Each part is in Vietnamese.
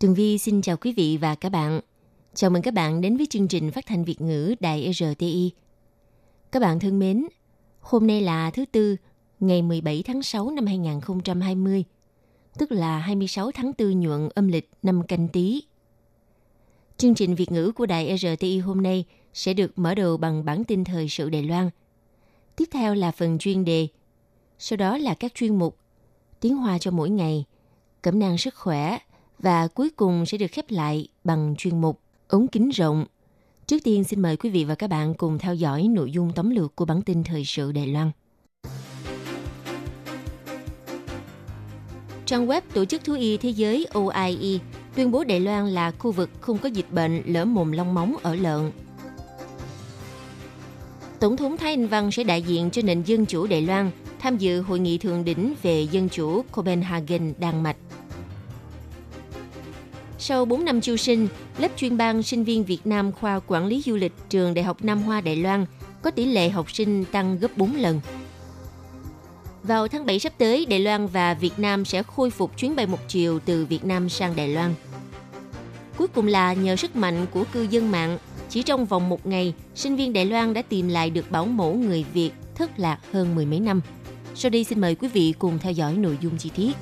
Tường Vi xin chào quý vị và các bạn. Chào mừng các bạn đến với chương trình phát thanh Việt ngữ Đài RTI. Các bạn thân mến, hôm nay là thứ Tư, ngày 17 tháng 6 năm 2020, tức là 26 tháng 4 nhuận âm lịch năm canh tí. Chương trình Việt ngữ của Đài RTI hôm nay sẽ được mở đầu bằng bản tin thời sự Đài Loan. Tiếp theo là phần chuyên đề, sau đó là các chuyên mục Tiếng Hoa cho mỗi ngày, Cẩm nang sức khỏe và cuối cùng sẽ được khép lại bằng chuyên mục ống kính rộng. Trước tiên xin mời quý vị và các bạn cùng theo dõi nội dung tóm lược của bản tin thời sự Đài Loan. Trang web Tổ chức Thú y Thế giới OIE tuyên bố Đài Loan là khu vực không có dịch bệnh lở mồm long móng ở lợn. Tổng thống Thái Anh Văn sẽ đại diện cho nền dân chủ Đài Loan tham dự hội nghị thượng đỉnh về dân chủ Copenhagen, Đan Mạch. Sau 4 năm chiêu sinh, lớp chuyên ban sinh viên Việt Nam khoa quản lý du lịch trường Đại học Nam Hoa Đài Loan có tỷ lệ học sinh tăng gấp 4 lần. Vào tháng 7 sắp tới, Đài Loan và Việt Nam sẽ khôi phục chuyến bay một chiều từ Việt Nam sang Đài Loan. Cuối cùng là nhờ sức mạnh của cư dân mạng, chỉ trong vòng một ngày, sinh viên Đài Loan đã tìm lại được bảo mẫu người Việt thất lạc hơn mười mấy năm. Sau đây xin mời quý vị cùng theo dõi nội dung chi tiết.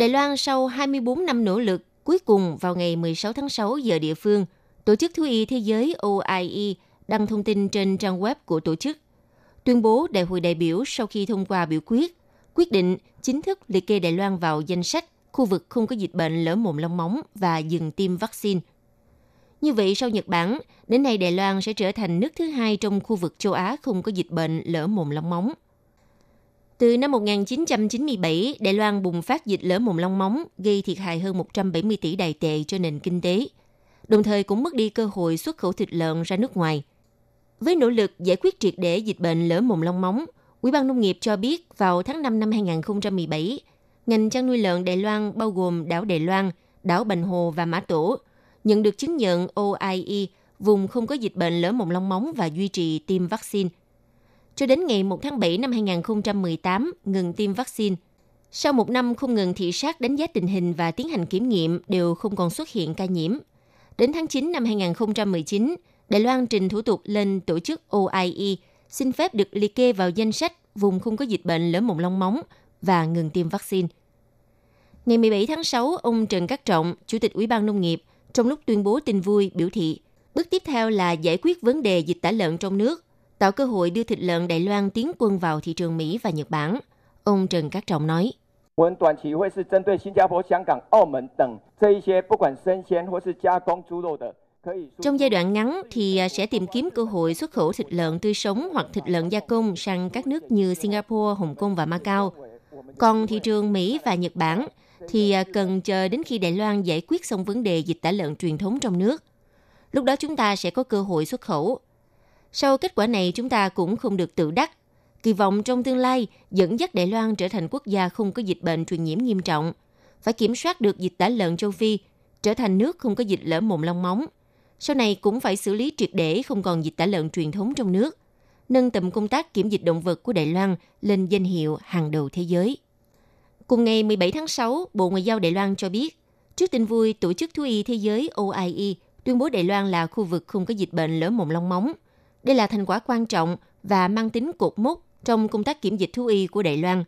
Đài Loan sau 24 năm nỗ lực, cuối cùng vào ngày 16 tháng 6 giờ địa phương, Tổ chức Thú y Thế giới OIE đăng thông tin trên trang web của tổ chức, tuyên bố đại hội đại biểu sau khi thông qua biểu quyết, quyết định chính thức liệt kê Đài Loan vào danh sách khu vực không có dịch bệnh lở mồm long móng và dừng tiêm vaccine. Như vậy, sau Nhật Bản, đến nay Đài Loan sẽ trở thành nước thứ hai trong khu vực châu Á không có dịch bệnh lở mồm long móng. Từ năm 1997, Đài Loan bùng phát dịch lở mồm long móng, gây thiệt hại hơn 170 tỷ đài tệ cho nền kinh tế, đồng thời cũng mất đi cơ hội xuất khẩu thịt lợn ra nước ngoài. Với nỗ lực giải quyết triệt để dịch bệnh lở mồm long móng, Ủy ban Nông nghiệp cho biết vào tháng 5 năm 2017, ngành chăn nuôi lợn Đài Loan bao gồm đảo Đài Loan, đảo Bành Hồ và Mã Tổ nhận được chứng nhận OIE vùng không có dịch bệnh lở mồm long móng và duy trì tiêm vaccine cho đến ngày 1 tháng 7 năm 2018 ngừng tiêm vaccine. Sau một năm không ngừng thị sát đánh giá tình hình và tiến hành kiểm nghiệm đều không còn xuất hiện ca nhiễm. Đến tháng 9 năm 2019, Đài Loan trình thủ tục lên tổ chức OIE xin phép được liệt kê vào danh sách vùng không có dịch bệnh lở mồm long móng và ngừng tiêm vaccine. Ngày 17 tháng 6, ông Trần Cát Trọng, Chủ tịch Ủy ban Nông nghiệp, trong lúc tuyên bố tin vui biểu thị, bước tiếp theo là giải quyết vấn đề dịch tả lợn trong nước, tạo cơ hội đưa thịt lợn Đài Loan tiến quân vào thị trường Mỹ và Nhật Bản. Ông Trần Cát Trọng nói. Trong giai đoạn ngắn thì à, sẽ tìm kiếm cơ hội xuất khẩu thịt lợn tươi sống hoặc thịt lợn gia công sang các nước như Singapore, Hồng Kông và Macau. Còn thị trường Mỹ và Nhật Bản thì à, cần chờ đến khi Đài Loan giải quyết xong vấn đề dịch tả lợn truyền thống trong nước. Lúc đó chúng ta sẽ có cơ hội xuất khẩu. Sau kết quả này chúng ta cũng không được tự đắc. Kỳ vọng trong tương lai dẫn dắt Đài Loan trở thành quốc gia không có dịch bệnh truyền nhiễm nghiêm trọng, phải kiểm soát được dịch tả lợn châu Phi, trở thành nước không có dịch lở mồm long móng. Sau này cũng phải xử lý triệt để không còn dịch tả lợn truyền thống trong nước, nâng tầm công tác kiểm dịch động vật của Đài Loan lên danh hiệu hàng đầu thế giới. Cùng ngày 17 tháng 6, Bộ Ngoại giao Đài Loan cho biết, trước tin vui Tổ chức Thú y Thế giới OIE tuyên bố Đài Loan là khu vực không có dịch bệnh lở mồm long móng. Đây là thành quả quan trọng và mang tính cột mốc trong công tác kiểm dịch thú y của Đài Loan.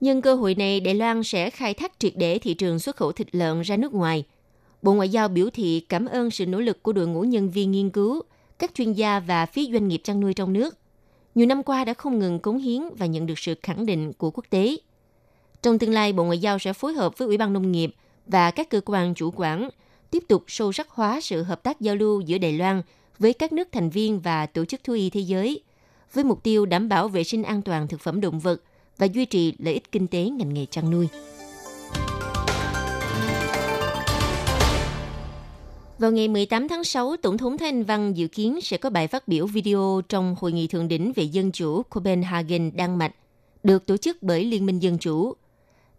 Nhân cơ hội này, Đài Loan sẽ khai thác triệt để thị trường xuất khẩu thịt lợn ra nước ngoài. Bộ Ngoại giao biểu thị cảm ơn sự nỗ lực của đội ngũ nhân viên nghiên cứu, các chuyên gia và phía doanh nghiệp chăn nuôi trong nước. Nhiều năm qua đã không ngừng cống hiến và nhận được sự khẳng định của quốc tế. Trong tương lai, Bộ Ngoại giao sẽ phối hợp với Ủy ban Nông nghiệp và các cơ quan chủ quản tiếp tục sâu sắc hóa sự hợp tác giao lưu giữa Đài Loan với các nước thành viên và tổ chức thú y thế giới, với mục tiêu đảm bảo vệ sinh an toàn thực phẩm động vật và duy trì lợi ích kinh tế ngành nghề chăn nuôi. Vào ngày 18 tháng 6, Tổng thống Thái Anh Văn dự kiến sẽ có bài phát biểu video trong Hội nghị Thượng đỉnh về Dân chủ Copenhagen, Đan Mạch, được tổ chức bởi Liên minh Dân chủ.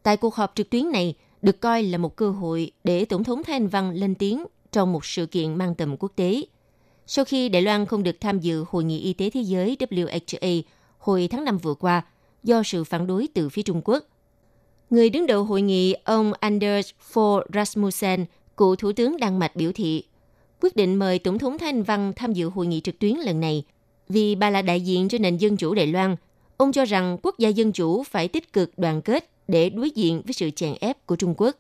Tại cuộc họp trực tuyến này, được coi là một cơ hội để Tổng thống Thái Anh Văn lên tiếng trong một sự kiện mang tầm quốc tế. Sau khi Đài Loan không được tham dự Hội nghị Y tế Thế giới WHA hồi tháng 5 vừa qua do sự phản đối từ phía Trung Quốc. Người đứng đầu hội nghị, ông Anders Fogh Rasmussen, cựu Thủ tướng Đan Mạch biểu thị, quyết định mời Tổng thống Thanh Văn tham dự hội nghị trực tuyến lần này vì bà là đại diện cho nền dân chủ Đài Loan. Ông cho rằng quốc gia dân chủ phải tích cực đoàn kết để đối diện với sự chèn ép của Trung Quốc.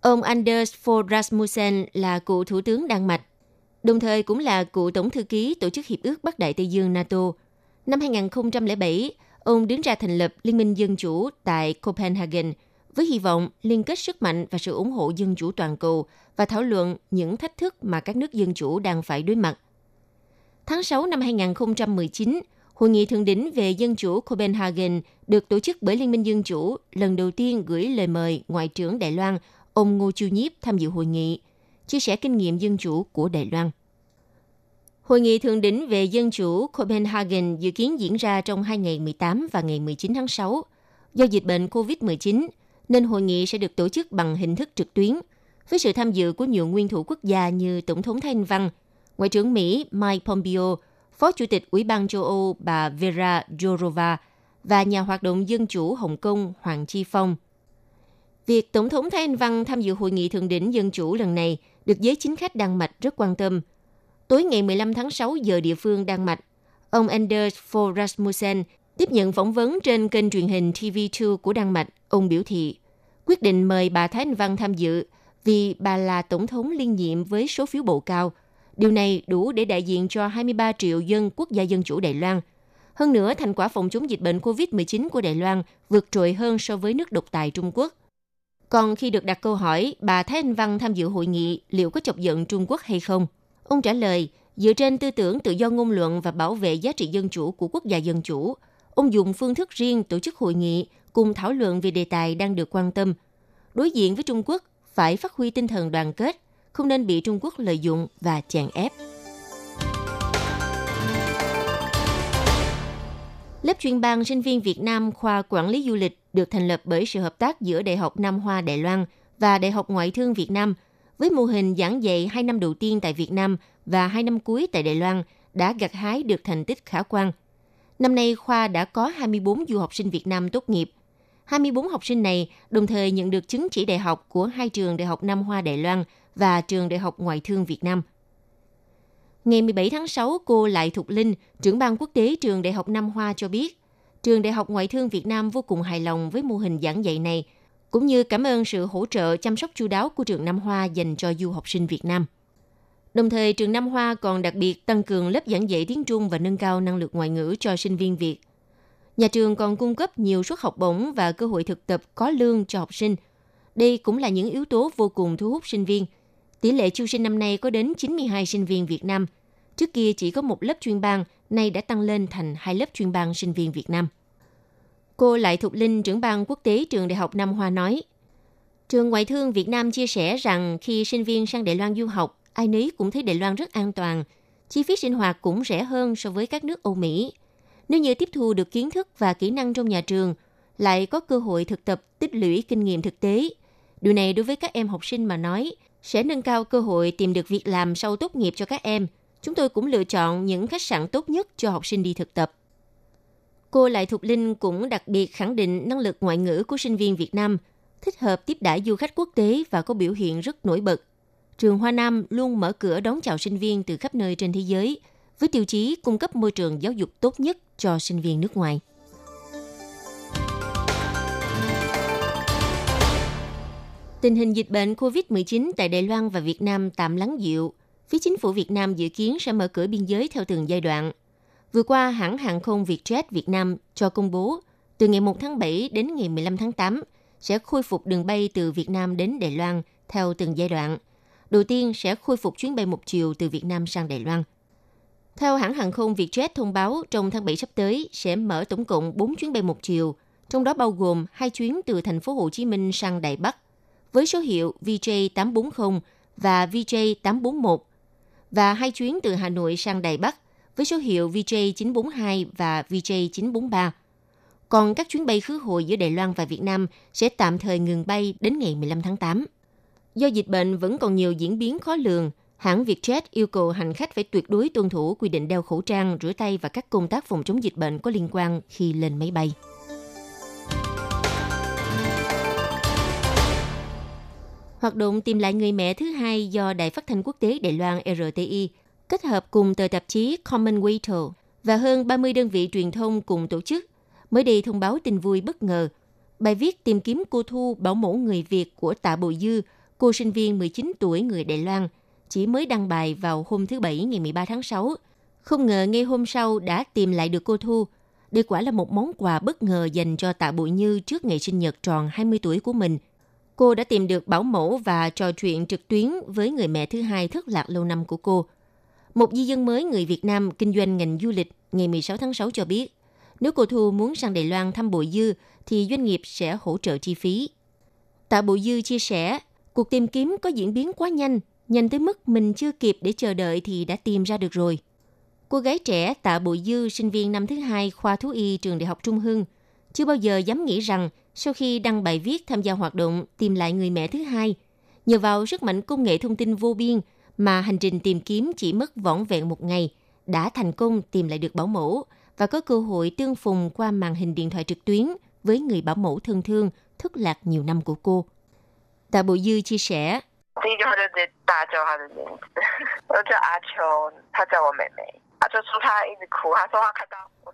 Ông Anders Fogh Rasmussen là cựu Thủ tướng Đan Mạch, đồng thời cũng là cựu Tổng thư ký Tổ chức Hiệp ước Bắc Đại Tây Dương NATO. Năm 2007, ông đứng ra thành lập Liên minh Dân Chủ tại Copenhagen với hy vọng liên kết sức mạnh và sự ủng hộ dân chủ toàn cầu và thảo luận những thách thức mà các nước dân chủ đang phải đối mặt. Tháng 6 năm 2019, Hội nghị thượng đỉnh về dân chủ Copenhagen được tổ chức bởi Liên minh Dân chủ lần đầu tiên gửi lời mời Ngoại trưởng Đài Loan ông Ngô Chiêu Nhiếp tham dự hội nghị, chia sẻ kinh nghiệm dân chủ của Đài Loan. Hội nghị thượng đỉnh về dân chủ Copenhagen dự kiến diễn ra trong hai ngày 18 và ngày 19 tháng 6. Do dịch bệnh COVID-19, nên hội nghị sẽ được tổ chức bằng hình thức trực tuyến, với sự tham dự của nhiều nguyên thủ quốc gia như Tổng thống Thanh Văn, Ngoại trưởng Mỹ Mike Pompeo, Phó Chủ tịch Ủy ban châu Âu bà Vera Jourova và nhà hoạt động dân chủ Hồng Kông Hoàng Chi Phong. Việc Tổng thống Thái Anh Văn tham dự hội nghị thượng đỉnh dân chủ lần này được giới chính khách Đan Mạch rất quan tâm. Tối ngày 15 tháng 6 giờ địa phương Đan Mạch, ông Anders Fogh Rasmussen tiếp nhận phỏng vấn trên kênh truyền hình TV2 của Đan Mạch, ông biểu thị quyết định mời bà Thái Anh Văn tham dự vì bà là tổng thống liên nhiệm với số phiếu bầu cao. Điều này đủ để đại diện cho 23 triệu dân quốc gia dân chủ Đài Loan. Hơn nữa, thành quả phòng chống dịch bệnh COVID-19 của Đài Loan vượt trội hơn so với nước độc tài Trung Quốc – còn khi được đặt câu hỏi bà Thái Anh Văn tham dự hội nghị liệu có chọc giận Trung Quốc hay không, ông trả lời dựa trên tư tưởng tự do ngôn luận và bảo vệ giá trị dân chủ của quốc gia dân chủ, ông dùng phương thức riêng tổ chức hội nghị cùng thảo luận về đề tài đang được quan tâm. Đối diện với Trung Quốc phải phát huy tinh thần đoàn kết, không nên bị Trung Quốc lợi dụng và chèn ép. Lớp chuyên ban sinh viên Việt Nam khoa quản lý du lịch được thành lập bởi sự hợp tác giữa Đại học Nam Hoa Đài Loan và Đại học Ngoại thương Việt Nam với mô hình giảng dạy 2 năm đầu tiên tại Việt Nam và 2 năm cuối tại Đài Loan đã gặt hái được thành tích khả quan. Năm nay, khoa đã có 24 du học sinh Việt Nam tốt nghiệp. 24 học sinh này đồng thời nhận được chứng chỉ đại học của hai trường Đại học Nam Hoa Đài Loan và trường Đại học Ngoại thương Việt Nam. Ngày 17 tháng 6, cô Lại Thục Linh, trưởng ban quốc tế trường Đại học Nam Hoa cho biết, trường Đại học Ngoại thương Việt Nam vô cùng hài lòng với mô hình giảng dạy này, cũng như cảm ơn sự hỗ trợ chăm sóc chu đáo của trường Nam Hoa dành cho du học sinh Việt Nam. Đồng thời, trường Nam Hoa còn đặc biệt tăng cường lớp giảng dạy tiếng Trung và nâng cao năng lực ngoại ngữ cho sinh viên Việt. Nhà trường còn cung cấp nhiều suất học bổng và cơ hội thực tập có lương cho học sinh. Đây cũng là những yếu tố vô cùng thu hút sinh viên. Tỷ lệ chiêu sinh năm nay có đến 92 sinh viên Việt Nam. Trước kia chỉ có một lớp chuyên ban, nay đã tăng lên thành hai lớp chuyên ban sinh viên Việt Nam. Cô Lại Thục Linh, trưởng ban quốc tế trường Đại học Nam Hoa nói, Trường Ngoại thương Việt Nam chia sẻ rằng khi sinh viên sang Đài Loan du học, ai nấy cũng thấy Đài Loan rất an toàn, chi phí sinh hoạt cũng rẻ hơn so với các nước Âu Mỹ. Nếu như tiếp thu được kiến thức và kỹ năng trong nhà trường, lại có cơ hội thực tập tích lũy kinh nghiệm thực tế. Điều này đối với các em học sinh mà nói sẽ nâng cao cơ hội tìm được việc làm sau tốt nghiệp cho các em. Chúng tôi cũng lựa chọn những khách sạn tốt nhất cho học sinh đi thực tập. Cô Lại Thục Linh cũng đặc biệt khẳng định năng lực ngoại ngữ của sinh viên Việt Nam, thích hợp tiếp đãi du khách quốc tế và có biểu hiện rất nổi bật. Trường Hoa Nam luôn mở cửa đón chào sinh viên từ khắp nơi trên thế giới, với tiêu chí cung cấp môi trường giáo dục tốt nhất cho sinh viên nước ngoài. Tình hình dịch bệnh COVID-19 tại Đài Loan và Việt Nam tạm lắng dịu. Phía chính phủ Việt Nam dự kiến sẽ mở cửa biên giới theo từng giai đoạn – Vừa qua, hãng hàng không Vietjet Việt Nam cho công bố từ ngày 1 tháng 7 đến ngày 15 tháng 8 sẽ khôi phục đường bay từ Việt Nam đến Đài Loan theo từng giai đoạn. Đầu tiên sẽ khôi phục chuyến bay một chiều từ Việt Nam sang Đài Loan. Theo hãng hàng không Vietjet thông báo, trong tháng 7 sắp tới sẽ mở tổng cộng 4 chuyến bay một chiều, trong đó bao gồm hai chuyến từ thành phố Hồ Chí Minh sang Đài Bắc với số hiệu VJ840 và VJ841 và hai chuyến từ Hà Nội sang Đài Bắc với số hiệu VJ942 và VJ943. Còn các chuyến bay khứ hồi giữa Đài Loan và Việt Nam sẽ tạm thời ngừng bay đến ngày 15 tháng 8. Do dịch bệnh vẫn còn nhiều diễn biến khó lường, hãng Vietjet yêu cầu hành khách phải tuyệt đối tuân thủ quy định đeo khẩu trang, rửa tay và các công tác phòng chống dịch bệnh có liên quan khi lên máy bay. Hoạt động tìm lại người mẹ thứ hai do Đài phát thanh quốc tế Đài Loan RTI kết hợp cùng tờ tạp chí Commonwealth và hơn 30 đơn vị truyền thông cùng tổ chức mới đây thông báo tin vui bất ngờ. Bài viết tìm kiếm cô Thu bảo mẫu người Việt của Tạ Bội Dư, cô sinh viên 19 tuổi người Đài Loan, chỉ mới đăng bài vào hôm thứ Bảy ngày 13 tháng 6. Không ngờ ngay hôm sau đã tìm lại được cô Thu. Đây quả là một món quà bất ngờ dành cho Tạ Bội Như trước ngày sinh nhật tròn 20 tuổi của mình. Cô đã tìm được bảo mẫu và trò chuyện trực tuyến với người mẹ thứ hai thất lạc lâu năm của cô. Một di dân mới người Việt Nam kinh doanh ngành du lịch ngày 16 tháng 6 cho biết, nếu cô Thu muốn sang Đài Loan thăm Bội Dư thì doanh nghiệp sẽ hỗ trợ chi phí. Tạ Bội Dư chia sẻ, cuộc tìm kiếm có diễn biến quá nhanh, nhanh tới mức mình chưa kịp để chờ đợi thì đã tìm ra được rồi. Cô gái trẻ Tạ Bội Dư, sinh viên năm thứ hai khoa thú y trường Đại học Trung Hưng, chưa bao giờ dám nghĩ rằng sau khi đăng bài viết tham gia hoạt động tìm lại người mẹ thứ hai, nhờ vào sức mạnh công nghệ thông tin vô biên mà hành trình tìm kiếm chỉ mất vỏn vẹn một ngày, đã thành công tìm lại được bảo mẫu và có cơ hội tương phùng qua màn hình điện thoại trực tuyến với người bảo mẫu thân thương thất lạc nhiều năm của cô. Tạ Bộ Dư chia sẻ,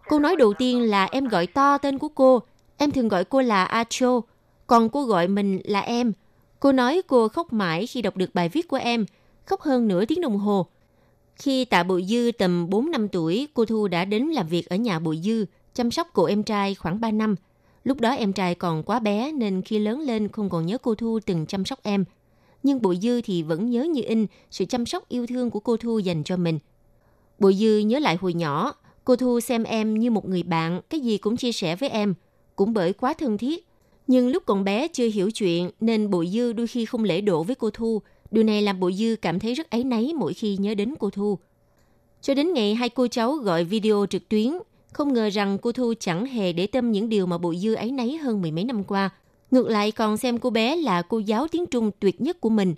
Cô nói đầu tiên là em gọi to tên của cô. Em thường gọi cô là A Cho, còn cô gọi mình là em. Cô nói cô khóc mãi khi đọc được bài viết của em, khóc hơn nửa tiếng đồng hồ. Khi Tạ Bội Dư tầm 4 năm tuổi, cô Thu đã đến làm việc ở nhà Bội Dư, chăm sóc cô em trai khoảng 3 năm. Lúc đó em trai còn quá bé nên khi lớn lên không còn nhớ cô Thu từng chăm sóc em. Nhưng Bội Dư thì vẫn nhớ như in sự chăm sóc yêu thương của cô Thu dành cho mình. Bội Dư nhớ lại hồi nhỏ, cô Thu xem em như một người bạn, cái gì cũng chia sẻ với em. Cũng bởi quá thân thiết. Nhưng lúc còn bé chưa hiểu chuyện nên Bội Dư đôi khi không lễ độ với cô Thu, Điều này làm Bội Dư cảm thấy rất áy náy mỗi khi nhớ đến cô Thu. Cho đến ngày hai cô cháu gọi video trực tuyến, không ngờ rằng cô Thu chẳng hề để tâm những điều mà Bội Dư ấy nấy hơn mười mấy năm qua. Ngược lại còn xem cô bé là cô giáo tiếng Trung tuyệt nhất của mình.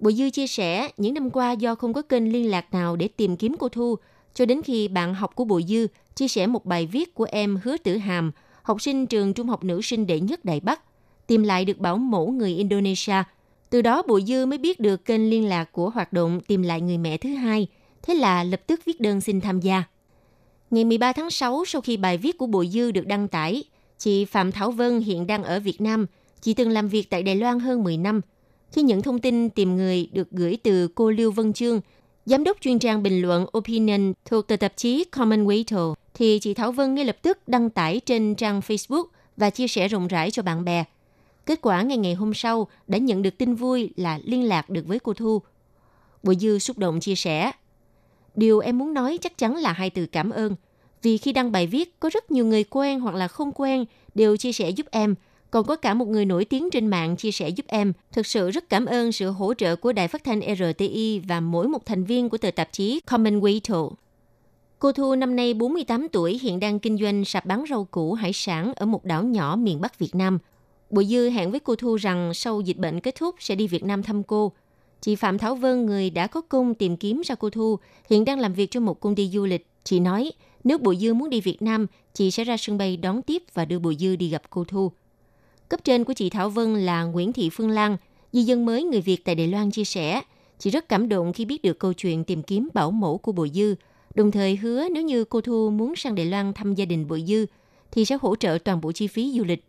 Bội Dư chia sẻ, những năm qua do không có kênh liên lạc nào để tìm kiếm cô Thu, cho đến khi bạn học của Bội Dư chia sẻ một bài viết của em Hứa Tử Hàm, học sinh trường trung học nữ sinh đệ nhất Đại Bắc, tìm lại được bảo mẫu người Indonesia – từ đó Bùi Dư mới biết được kênh liên lạc của hoạt động tìm lại người mẹ thứ hai, thế là lập tức viết đơn xin tham gia. Ngày 13 tháng 6, sau khi bài viết của Bùi Dư được đăng tải, chị Phạm Thảo Vân hiện đang ở Việt Nam. Chị từng làm việc tại Đài Loan hơn 10 năm. Khi những thông tin tìm người được gửi từ cô Lưu Vân Chương, giám đốc chuyên trang bình luận Opinion thuộc tờ tạp chí Commonwealth, thì chị Thảo Vân ngay lập tức đăng tải trên trang Facebook và chia sẻ rộng rãi cho bạn bè – Kết quả ngày ngày hôm sau đã nhận được tin vui là liên lạc được với cô Thu. Bùi Dư xúc động chia sẻ. Điều em muốn nói chắc chắn là hai từ cảm ơn. Vì khi đăng bài viết, có rất nhiều người quen hoặc là không quen đều chia sẻ giúp em. Còn có cả một người nổi tiếng trên mạng chia sẻ giúp em. Thực sự rất cảm ơn sự hỗ trợ của Đài Phát thanh RTI và mỗi một thành viên của tờ tạp chí Commonwealth. Cô Thu năm nay 48 tuổi hiện đang kinh doanh sạp bán rau củ hải sản ở một đảo nhỏ miền Bắc Việt Nam – Bùi Dư hẹn với cô Thu rằng sau dịch bệnh kết thúc sẽ đi Việt Nam thăm cô. Chị Phạm Thảo Vân, người đã có công tìm kiếm ra cô Thu, hiện đang làm việc cho một công ty du lịch. Chị nói, nếu Bùi Dư muốn đi Việt Nam, chị sẽ ra sân bay đón tiếp và đưa Bùi Dư đi gặp cô Thu. Cấp trên của chị Thảo Vân là Nguyễn Thị Phương Lan, di dân mới người Việt tại Đài Loan chia sẻ. Chị rất cảm động khi biết được câu chuyện tìm kiếm bảo mẫu của Bùi Dư, đồng thời hứa nếu như cô Thu muốn sang Đài Loan thăm gia đình Bội Dư, thì sẽ hỗ trợ toàn bộ chi phí du lịch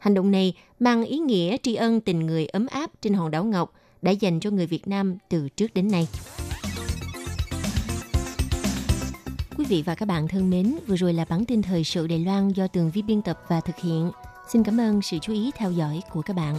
Hành động này mang ý nghĩa tri ân tình người ấm áp trên hòn đảo Ngọc đã dành cho người Việt Nam từ trước đến nay. Quý vị và các bạn thân mến, vừa rồi là bản tin thời sự Đài Loan do Tường Vi biên tập và thực hiện. Xin cảm ơn sự chú ý theo dõi của các bạn.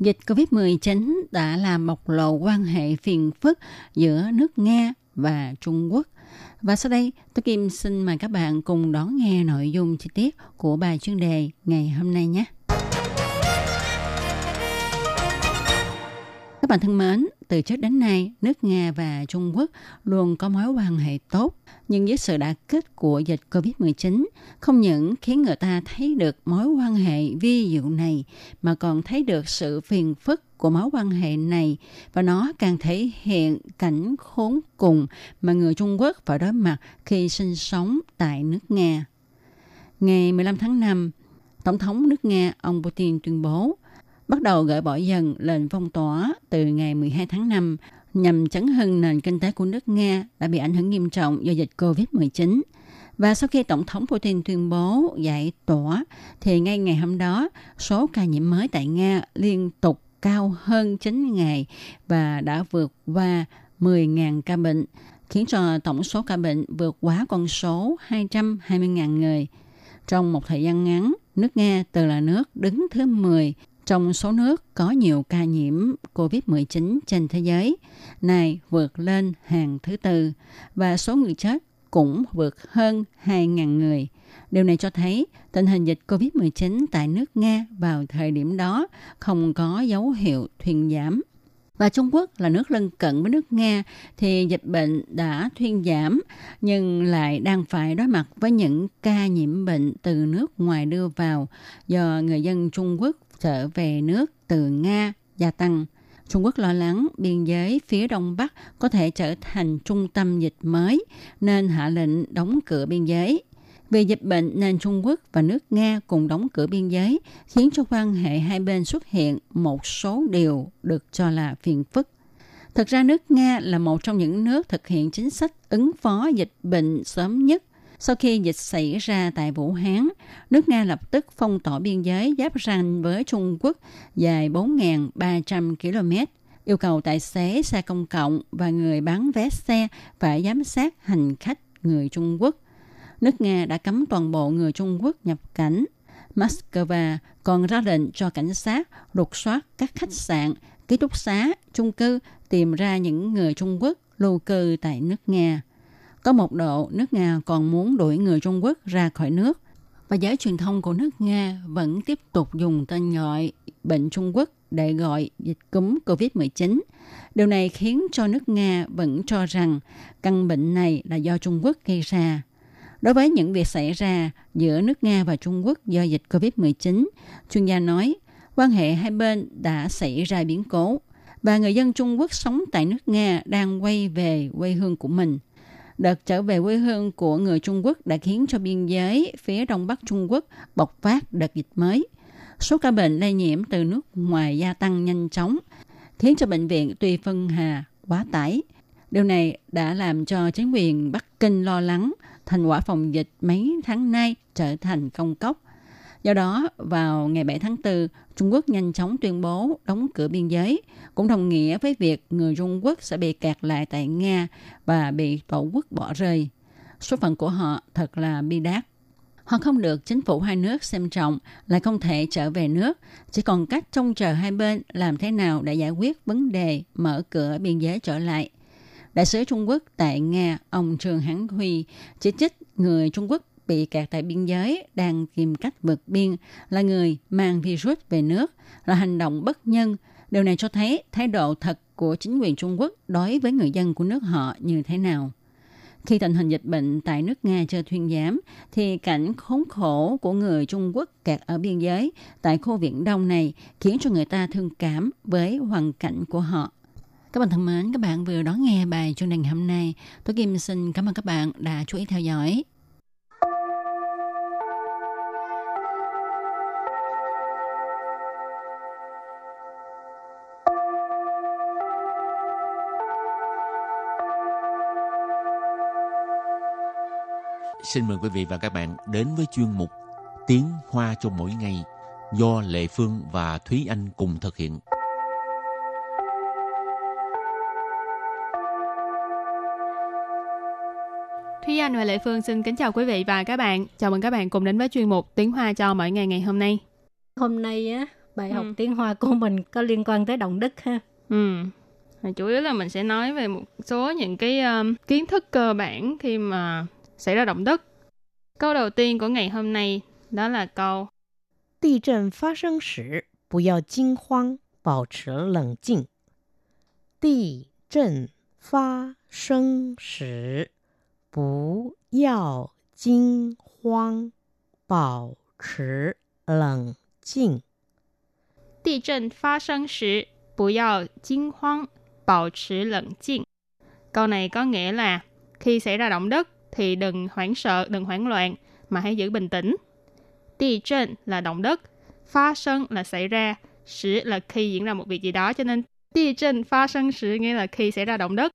Dịch COVID-19 đã làm bộc lộ quan hệ phiền phức giữa nước Nga và Trung Quốc. Và sau đây, tôi Kim xin mời các bạn cùng đón nghe nội dung chi tiết của bài chuyên đề ngày hôm nay nhé. Các bạn thân mến, từ trước đến nay, nước Nga và Trung Quốc luôn có mối quan hệ tốt. Nhưng với sự đả kích của dịch COVID-19, không những khiến người ta thấy được mối quan hệ vi diệu này, mà còn thấy được sự phiền phức của mối quan hệ này và nó càng thể hiện cảnh khốn cùng mà người Trung Quốc phải đối mặt khi sinh sống tại nước Nga. Ngày 15 tháng 5, Tổng thống nước Nga ông Putin tuyên bố bắt đầu gỡ bỏ dần lệnh phong tỏa từ ngày 12 tháng 5 nhằm chấn hưng nền kinh tế của nước Nga đã bị ảnh hưởng nghiêm trọng do dịch COVID-19. Và sau khi Tổng thống Putin tuyên bố giải tỏa, thì ngay ngày hôm đó, số ca nhiễm mới tại Nga liên tục cao hơn 9 ngày và đã vượt qua 10.000 ca bệnh, khiến cho tổng số ca bệnh vượt quá con số 220.000 người. Trong một thời gian ngắn, nước Nga từ là nước đứng thứ 10 trong số nước có nhiều ca nhiễm COVID-19 trên thế giới, này vượt lên hàng thứ tư và số người chết cũng vượt hơn 2.000 người. Điều này cho thấy tình hình dịch COVID-19 tại nước Nga vào thời điểm đó không có dấu hiệu thuyên giảm. Và Trung Quốc là nước lân cận với nước Nga thì dịch bệnh đã thuyên giảm nhưng lại đang phải đối mặt với những ca nhiễm bệnh từ nước ngoài đưa vào do người dân Trung Quốc trở về nước từ Nga gia tăng. Trung Quốc lo lắng biên giới phía Đông Bắc có thể trở thành trung tâm dịch mới, nên hạ lệnh đóng cửa biên giới. Vì dịch bệnh nên Trung Quốc và nước Nga cùng đóng cửa biên giới, khiến cho quan hệ hai bên xuất hiện một số điều được cho là phiền phức. Thực ra nước Nga là một trong những nước thực hiện chính sách ứng phó dịch bệnh sớm nhất sau khi dịch xảy ra tại Vũ Hán, nước Nga lập tức phong tỏa biên giới giáp ranh với Trung Quốc dài 4.300 km, yêu cầu tài xế xe công cộng và người bán vé xe phải giám sát hành khách người Trung Quốc. Nước Nga đã cấm toàn bộ người Trung Quốc nhập cảnh. Moscow còn ra lệnh cho cảnh sát lục soát các khách sạn, ký túc xá, chung cư tìm ra những người Trung Quốc lưu cư tại nước Nga. Có một độ, nước Nga còn muốn đuổi người Trung Quốc ra khỏi nước. Và giới truyền thông của nước Nga vẫn tiếp tục dùng tên gọi bệnh Trung Quốc để gọi dịch cúm COVID-19. Điều này khiến cho nước Nga vẫn cho rằng căn bệnh này là do Trung Quốc gây ra. Đối với những việc xảy ra giữa nước Nga và Trung Quốc do dịch COVID-19, chuyên gia nói quan hệ hai bên đã xảy ra biến cố và người dân Trung Quốc sống tại nước Nga đang quay về quê hương của mình – Đợt trở về quê hương của người Trung Quốc đã khiến cho biên giới phía đông bắc Trung Quốc bộc phát đợt dịch mới. Số ca bệnh lây nhiễm từ nước ngoài gia tăng nhanh chóng, khiến cho bệnh viện Tuy Phân Hà quá tải. Điều này đã làm cho chính quyền Bắc Kinh lo lắng thành quả phòng dịch mấy tháng nay trở thành công cốc. Do đó, vào ngày 7 tháng 4, Trung Quốc nhanh chóng tuyên bố đóng cửa biên giới, cũng đồng nghĩa với việc người Trung Quốc sẽ bị kẹt lại tại Nga và bị tổ quốc bỏ rơi. Số phận của họ thật là bi đát. Họ không được chính phủ hai nước xem trọng, lại không thể trở về nước, chỉ còn cách trông chờ hai bên làm thế nào để giải quyết vấn đề mở cửa biên giới trở lại. Đại sứ Trung Quốc tại Nga, ông Trương Hán Huy, chỉ trích người Trung Quốc bị kẹt tại biên giới đang tìm cách vượt biên là người mang virus về nước là hành động bất nhân. Điều này cho thấy thái độ thật của chính quyền Trung Quốc đối với người dân của nước họ như thế nào. Khi tình hình dịch bệnh tại nước Nga chưa thuyên giảm, thì cảnh khốn khổ của người Trung Quốc kẹt ở biên giới tại khu Viễn Đông này khiến cho người ta thương cảm với hoàn cảnh của họ. Các bạn thân mến, các bạn vừa đón nghe bài chuyên đề hôm nay. Tôi Kim xin cảm ơn các bạn đã chú ý theo dõi. Xin mời quý vị và các bạn đến với chuyên mục Tiếng Hoa cho mỗi ngày do Lệ Phương và Thúy Anh cùng thực hiện. Thúy Anh và Lệ Phương xin kính chào quý vị và các bạn. Chào mừng các bạn cùng đến với chuyên mục Tiếng Hoa cho mỗi ngày ngày hôm nay. Hôm nay á, bài Ừ. học tiếng Hoa của mình có liên quan tới động đất ha. Ừ. Và Chủ yếu là mình sẽ nói về một số những cái um, kiến thức cơ bản khi mà xảy ra động đất. Câu đầu tiên của ngày hôm nay đó là câu 地震发生时不要惊慌，保持冷静。地震发生时不要惊慌，保持冷静。地震发生时不要惊慌，保持冷静. Câu này có nghĩa là khi xảy ra động đất thì đừng hoảng sợ, đừng hoảng loạn mà hãy giữ bình tĩnh. Địa震là động đất, phát sinh là xảy ra, sử là khi diễn ra một việc gì đó cho nên địa震phát sinh sử nghĩa là khi xảy ra động đất.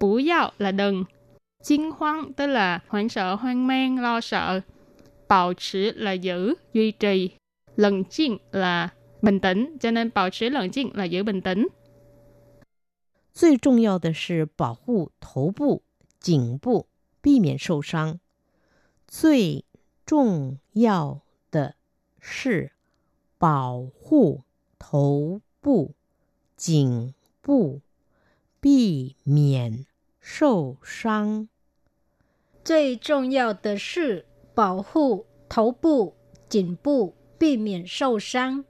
Bú yào là đừng. Kinh hoang tức là hoảng sợ, hoang mang, lo sợ. Bảo trì là giữ, duy trì. Lần chinh là bình tĩnh, cho nên bảo trì lần chinh là giữ bình tĩnh. 最重要的是保护头部、颈部， 避免受伤。最重要的是保护头部、颈部，避免受伤。最重要的是保护头部、颈部，避免受伤.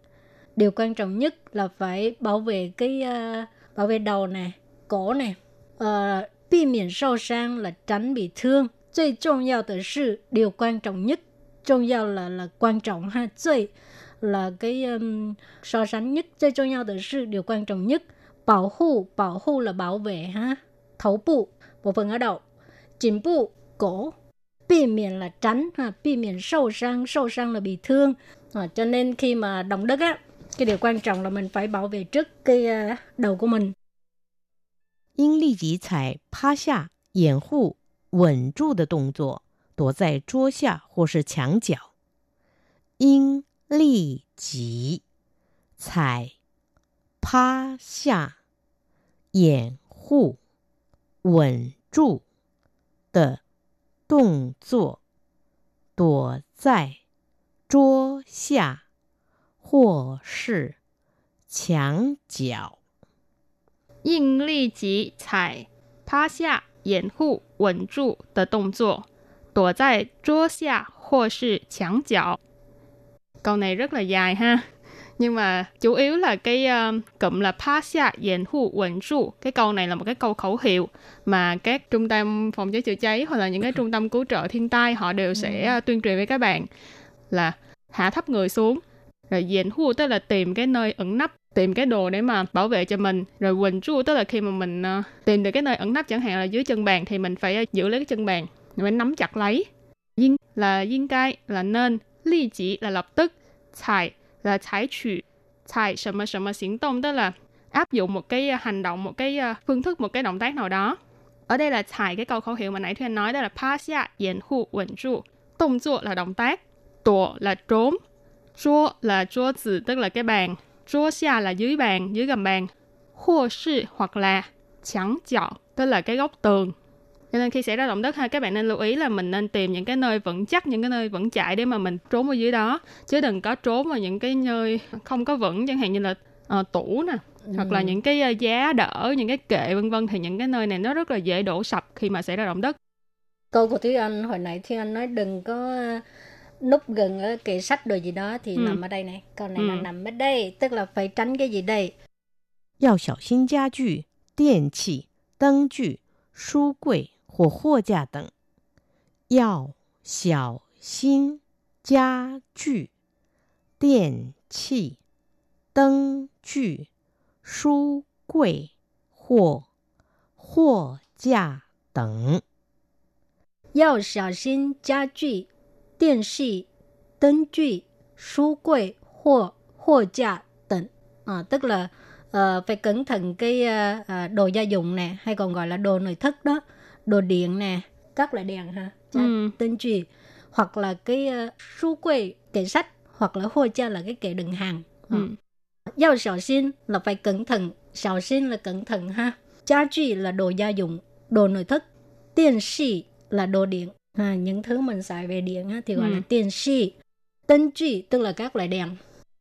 Điều quan trọng nhất là phải bảo vệ cái ờ, bảo vệ đầu nè, cổ nè. Ờ, 避免受伤 là tránh bị thương. 最重要的是 điều quan trọng nhất. 重要 là là quan trọng ha. 最 là cái um, so sánh nhất. 最重要的是 điều quan trọng nhất. Bảo hộ, bảo hộ là bảo vệ ha. Thấu bộ, bộ phận ở đầu. Chỉnh bộ, cổ. Bị miễn là tránh, ha. bị miễn sâu sang, sâu sang là bị thương. À, cho nên khi mà động đất á, cái điều quan trọng là mình phải bảo vệ trước cái à, đầu của mình. 应立即踩趴下、掩护、稳住的动作，躲在桌下或是墙角。应立即踩趴下、掩护、稳住的动作，躲在桌下或是墙角。应立即踩趴下、掩护、稳住的动作，躲在桌下或是墙角. Câu này rất là dài ha. Nhưng mà chủ yếu là cái uh, cụm là pasha, yển hu, quẩn trụ. Cái câu này là một cái câu khẩu hiệu mà các trung tâm phòng cháy chữa cháy hoặc là những cái trung tâm cứu trợ thiên tai họ đều sẽ uh, tuyên truyền với các bạn là hạ thấp người xuống. Rồi yển hu tức là tìm cái nơi ẩn nấp tìm cái đồ để mà bảo vệ cho mình rồi quỳnh tru tức là khi mà mình uh, tìm được cái nơi ẩn nấp chẳng hạn là dưới chân bàn thì mình phải uh, giữ lấy cái chân bàn mình phải nắm chặt lấy yin là yin cai là nên ly chỉ là lập tức xài là采取xài什么什么行动tức là áp dụng một cái uh, hành động một cái uh, phương thức một cái động tác nào đó ở đây là xài cái câu khẩu hiệu mà nãy Thuyên nói đó là pa xia yển hu quỳnh tru động作là động tác tổ là trốn Chua là chua tử tức là cái bàn Chua xa là dưới bàn, dưới gầm bàn. Hoặc sư hoặc là chẳng chọ, tức là cái góc tường. Cho nên khi xảy ra động đất ha, các bạn nên lưu ý là mình nên tìm những cái nơi vững chắc, những cái nơi vững chãi để mà mình trốn ở dưới đó. Chứ đừng có trốn vào những cái nơi không có vững, chẳng hạn như là uh, tủ nè, hoặc là những cái uh, giá đỡ, những cái kệ vân vân thì những cái nơi này nó rất là dễ đổ sập khi mà xảy ra động đất. Câu của Thúy Anh hồi nãy Thúy Anh nói đừng có núp gần ở kệ sách đồ gì đó thì Ừ. nằm ở đây này. Câu này là Ừ. nằm ở đây, tức là phải tránh cái gì đây? 要小心家具、电器、灯具、书柜或货架等。要小心家具、电器、灯具、书柜或货架等。要小心家具、 电视、灯具、书柜或货架等. À, tức là ờ, phải cẩn thận cái ờ, ờ, đồ gia dụng nè, hay còn gọi là đồ nội thất đó, đồ điện nè, các loại đèn ha. ừ. tên truy hoặc là cái uh, su quầy kệ sách hoặc là hô cha là cái kệ đựng hàng ừ. Giao xảo xin là phải cẩn thận xảo xin là cẩn thận ha gia具là đồ gia dụng đồ nội thất điện sĩ là đồ điện à, những thứ mình xài về điện á, thì gọi ừ. là điện sĩ tân truy tức là các loại đèn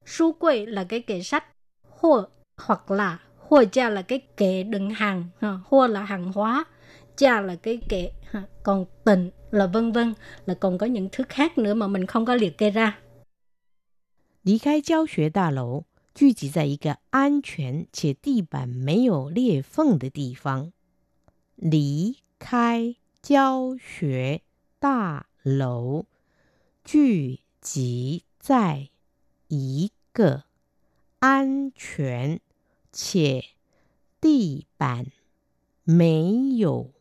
su quầy là cái kệ sách hoặc hoặc là Hua cha là cái kệ đựng hàng, ha. hua là hàng hóa, cha là cái kệ, ha. còn tịnh là vân vân, là còn có những thứ khác nữa mà mình không có liệt kê ra. 离开教学大楼，聚集在一个安全且地板没有裂缝的地方。离开教学 大楼，聚集在一个安全且地板没有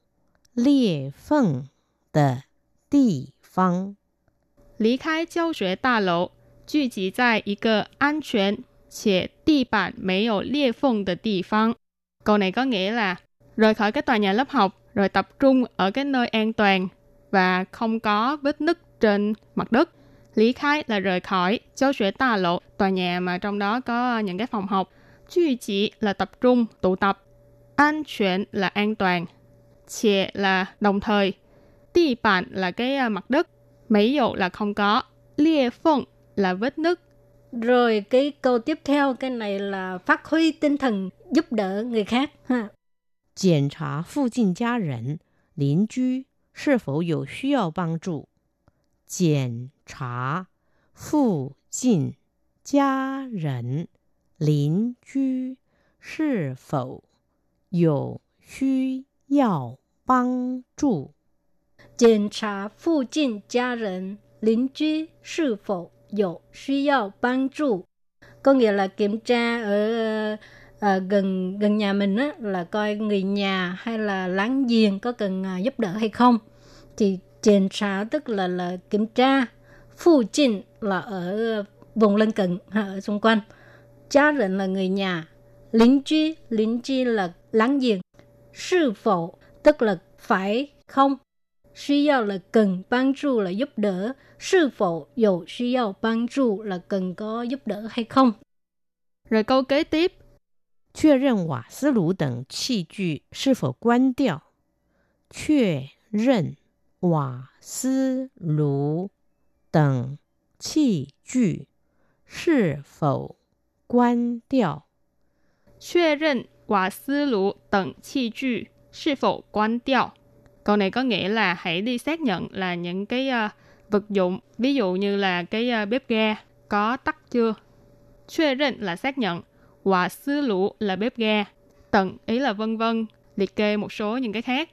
裂缝的地方。离开教学大楼，聚集在一个安全且地板没有裂缝的地方。Câu này có nghĩa là rời khỏi cái tòa nhà lớp học rồi tập trung ở cái nơi an toàn và không có vết nứt trên mặt đất. Lý khai là rời khỏi giáo sửa tà lộ, tòa nhà mà trong đó có những cái phòng học. Chú chỉ là tập trung, tụ tập. An chuyển là an toàn. Chè là đồng thời. Tì bản là cái à, mặt đất. Mấy dụ là không có. Lìa phận là vết nứt. Rồi cái câu tiếp theo, cái này là phát huy tinh thần giúp đỡ người khác. Kiểm tra phụ gia nhân, 邻居是否有需要帮助。检查附近家人、邻居是否有需要帮助？检查附近家人、邻居是否有需要帮助？Có nghĩa là kiểm tra ở à, gần gần nhà mình á là coi người nhà hay là láng giềng có cần à, giúp đỡ hay không. Thì trên xã tức là là kiểm tra phụ trình là ở vùng lân cận ở xung quanh. Cha đình là người nhà lính chi lính chi là láng giềng. Sư phụ tức là phải không? Suy yếu là cần ban trụ là giúp đỡ. Sư phụ dù suy yếu ban trụ là cần có giúp đỡ hay không? Rồi câu kế tiếp 确认瓦斯炉等器具是否关掉。确认瓦斯炉等器具是否关掉。确认瓦斯炉等器具是否关掉。Câu này có nghĩa là hãy đi xác nhận là những cái uh, vật dụng, ví dụ như là cái uh, bếp ga có tắt chưa.确认là xác nhận, hòa sư lũ là bếp ga, tận ý là vân vân, liệt kê một số những cái khác.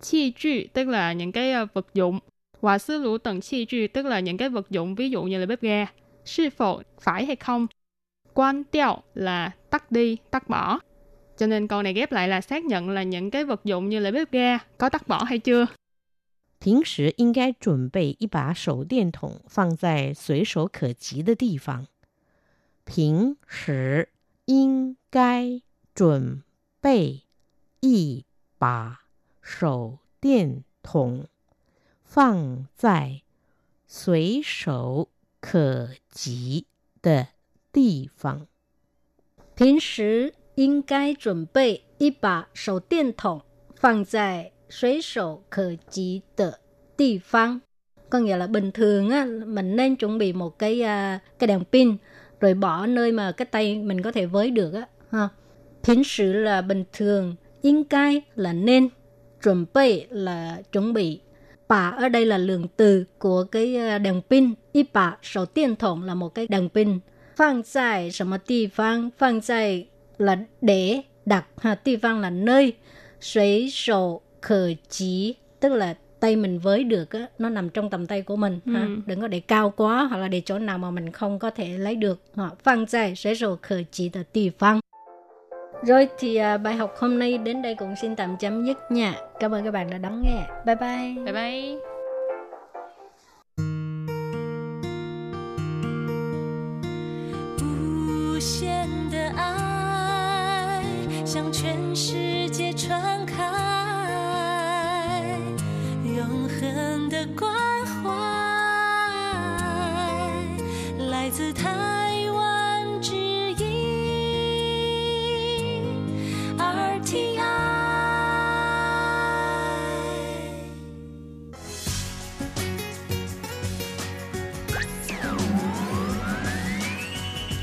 Chi chu tức là những cái uh, vật dụng, hòa sư lũ tận chi chu tức là những cái vật dụng ví dụ như là bếp ga. Sư phụ phải hay không? Quan tiêu là tắt đi, tắt bỏ. Cho nên câu này ghép lại là xác nhận là những cái vật dụng như là bếp ga có tắt bỏ hay chưa. 平时应该准备一把手电筒放在随手可及的地方。平时 应该准备一把手电筒放在随手可及的地方。平时应该准备一把手电筒放在随手可及的地方. Có nghĩa là bình thường á, mình nên chuẩn bị một cái uh, cái đèn pin rồi bỏ nơi mà cái tay mình có thể với được á. Ha. Phiến sử là bình thường, yên cai là nên, chuẩn bị là chuẩn bị. Bà ở đây là lượng từ của cái đèn pin. Y bà sổ điện thoại là một cái đèn pin. Phang tại 什么地方? Phang tại là để đặt ha địa phương là nơi suy sổ khởi chí tức là tay mình với được á, nó nằm trong tầm tay của mình ha. Ừ. đừng có để cao quá hoặc là để chỗ nào mà mình không có thể lấy được ha. Phang tại suy sổ khởi chí de địa phương rồi thì à, bài học hôm nay đến đây cũng xin tạm chấm dứt nha. Cảm ơn các bạn đã đón nghe. Bye bye. Bye bye.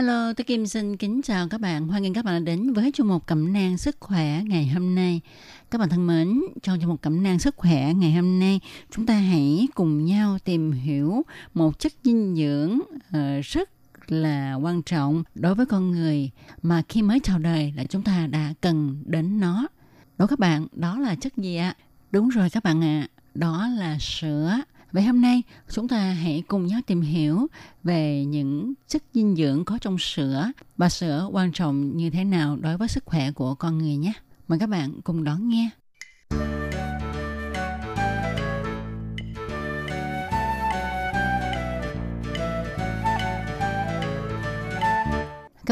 Hello, tôi Kim xin kính chào các bạn. Hoan nghênh các bạn đã đến với chương mục cẩm nang sức khỏe ngày hôm nay. Các bạn thân mến, trong chương mục cẩm nang sức khỏe ngày hôm nay, chúng ta hãy cùng nhau tìm hiểu một chất dinh dưỡng uh, rất là quan trọng đối với con người mà khi mới chào đời là chúng ta đã cần đến nó. Đó các bạn, đó là chất gì ạ? Đúng rồi các bạn ạ, à, đó là sữa. Vậy hôm nay, chúng ta hãy cùng nhau tìm hiểu về những chất dinh dưỡng có trong sữa và sữa quan trọng như thế nào đối với sức khỏe của con người nhé. Mời các bạn cùng đón nghe.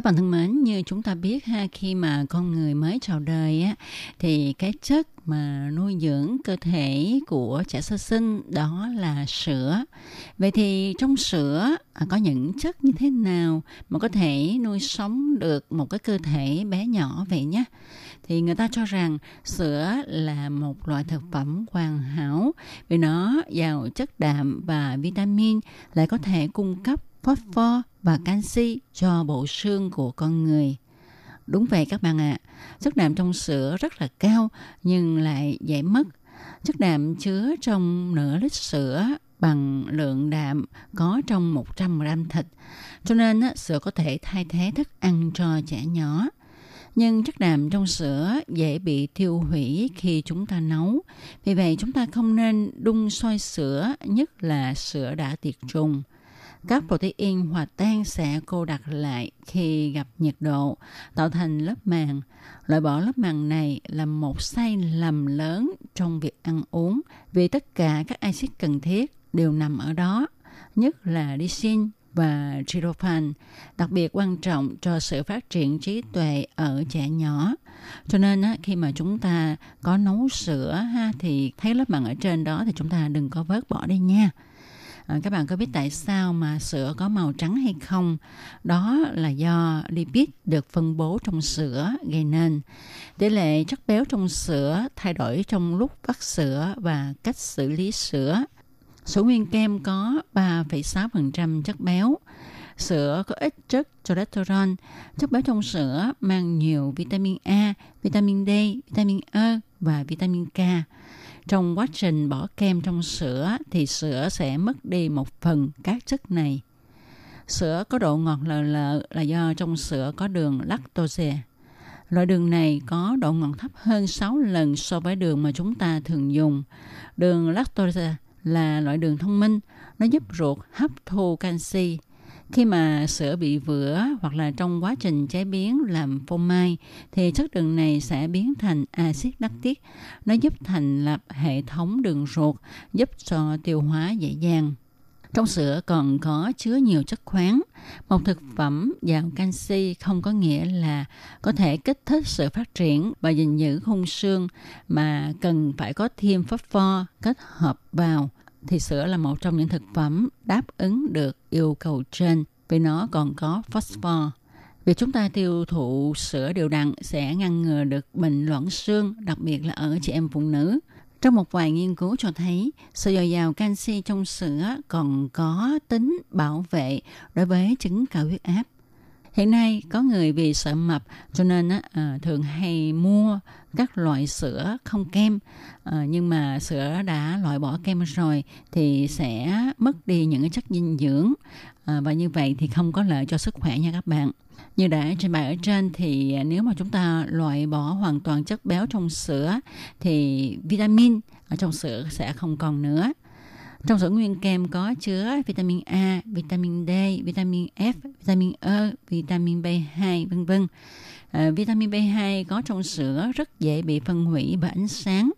Bạn thân mến, như chúng ta biết ha, khi mà con người mới chào đời á, thì cái chất mà nuôi dưỡng cơ thể của trẻ sơ sinh đó là sữa. Vậy thì trong sữa à, có những chất như thế nào mà có thể nuôi sống được một cái cơ thể bé nhỏ vậy nhé? Thì người ta cho rằng sữa là một loại thực phẩm hoàn hảo vì nó giàu chất đạm và vitamin lại có thể cung cấp phốt pho và canxi cho bộ xương của con người. Đúng vậy các bạn ạ, à, chất đạm trong sữa rất là cao nhưng lại dễ mất. Chất đạm chứa trong nửa lít sữa bằng lượng đạm có trong 100 gram thịt. Cho nên sữa có thể thay thế thức ăn cho trẻ nhỏ. Nhưng chất đạm trong sữa dễ bị tiêu hủy khi chúng ta nấu. Vì vậy chúng ta không nên đun sôi sữa, nhất là sữa đã tiệt trùng các protein hòa tan sẽ cô đặc lại khi gặp nhiệt độ, tạo thành lớp màng. Loại bỏ lớp màng này là một sai lầm lớn trong việc ăn uống vì tất cả các axit cần thiết đều nằm ở đó, nhất là lysine và tryptophan, đặc biệt quan trọng cho sự phát triển trí tuệ ở trẻ nhỏ. Cho nên á, khi mà chúng ta có nấu sữa ha thì thấy lớp màng ở trên đó thì chúng ta đừng có vớt bỏ đi nha. À, các bạn có biết tại sao mà sữa có màu trắng hay không? Đó là do lipid được phân bố trong sữa gây nên. Tỷ lệ chất béo trong sữa thay đổi trong lúc vắt sữa và cách xử lý sữa. Sữa nguyên kem có 3,6% chất béo. Sữa có ít chất cholesterol. Chất béo trong sữa mang nhiều vitamin A, vitamin D, vitamin E và vitamin K trong quá trình bỏ kem trong sữa thì sữa sẽ mất đi một phần các chất này. Sữa có độ ngọt lờ lợ là do trong sữa có đường lactose. Loại đường này có độ ngọt thấp hơn 6 lần so với đường mà chúng ta thường dùng. Đường lactose là loại đường thông minh, nó giúp ruột hấp thu canxi, khi mà sữa bị vữa hoặc là trong quá trình chế biến làm phô mai thì chất đường này sẽ biến thành axit lactic. Nó giúp thành lập hệ thống đường ruột, giúp cho tiêu hóa dễ dàng. Trong sữa còn có chứa nhiều chất khoáng. Một thực phẩm giàu canxi không có nghĩa là có thể kích thích sự phát triển và gìn giữ khung xương mà cần phải có thêm phosphor kết hợp vào thì sữa là một trong những thực phẩm đáp ứng được yêu cầu trên vì nó còn có phosphor. Việc chúng ta tiêu thụ sữa đều đặn sẽ ngăn ngừa được bệnh loãng xương, đặc biệt là ở chị em phụ nữ. Trong một vài nghiên cứu cho thấy, sự dồi dào canxi trong sữa còn có tính bảo vệ đối với chứng cao huyết áp. Hiện nay có người vì sợ mập cho nên à, thường hay mua các loại sữa không kem à, nhưng mà sữa đã loại bỏ kem rồi thì sẽ mất đi những cái chất dinh dưỡng à, và như vậy thì không có lợi cho sức khỏe nha các bạn. Như đã trình bày ở trên thì nếu mà chúng ta loại bỏ hoàn toàn chất béo trong sữa thì vitamin ở trong sữa sẽ không còn nữa. Trong sữa nguyên kem có chứa vitamin A, vitamin D, vitamin F, vitamin E, vitamin B2, vân vân. À, vitamin B2 có trong sữa rất dễ bị phân hủy bởi ánh sáng,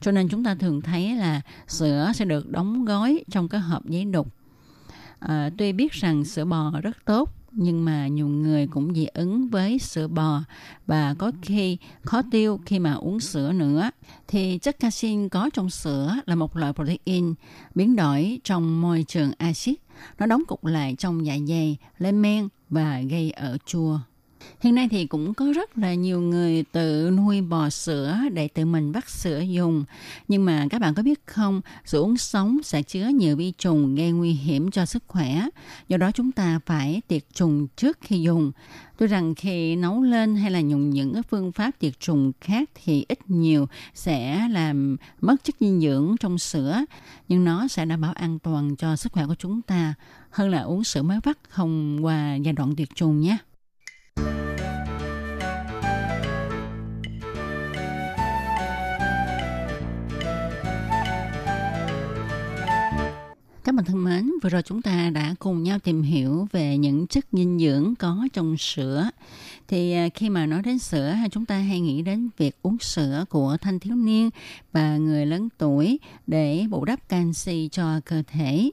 cho nên chúng ta thường thấy là sữa sẽ được đóng gói trong cái hộp giấy đục. À, tuy biết rằng sữa bò rất tốt nhưng mà nhiều người cũng dị ứng với sữa bò và có khi khó tiêu khi mà uống sữa nữa. Thì chất casein có trong sữa là một loại protein biến đổi trong môi trường axit. Nó đóng cục lại trong dạ dày, lên men và gây ở chua. Hiện nay thì cũng có rất là nhiều người tự nuôi bò sữa để tự mình vắt sữa dùng. Nhưng mà các bạn có biết không, sữa uống sống sẽ chứa nhiều vi trùng gây nguy hiểm cho sức khỏe. Do đó chúng ta phải tiệt trùng trước khi dùng. Tuy rằng khi nấu lên hay là dùng những phương pháp tiệt trùng khác thì ít nhiều sẽ làm mất chất dinh dưỡng trong sữa, nhưng nó sẽ đảm bảo an toàn cho sức khỏe của chúng ta hơn là uống sữa mới vắt không qua giai đoạn tiệt trùng nhé. Các bạn thân mến, vừa rồi chúng ta đã cùng nhau tìm hiểu về những chất dinh dưỡng có trong sữa. Thì à, khi mà nói đến sữa, chúng ta hay nghĩ đến việc uống sữa của thanh thiếu niên và người lớn tuổi để bù đắp canxi cho cơ thể.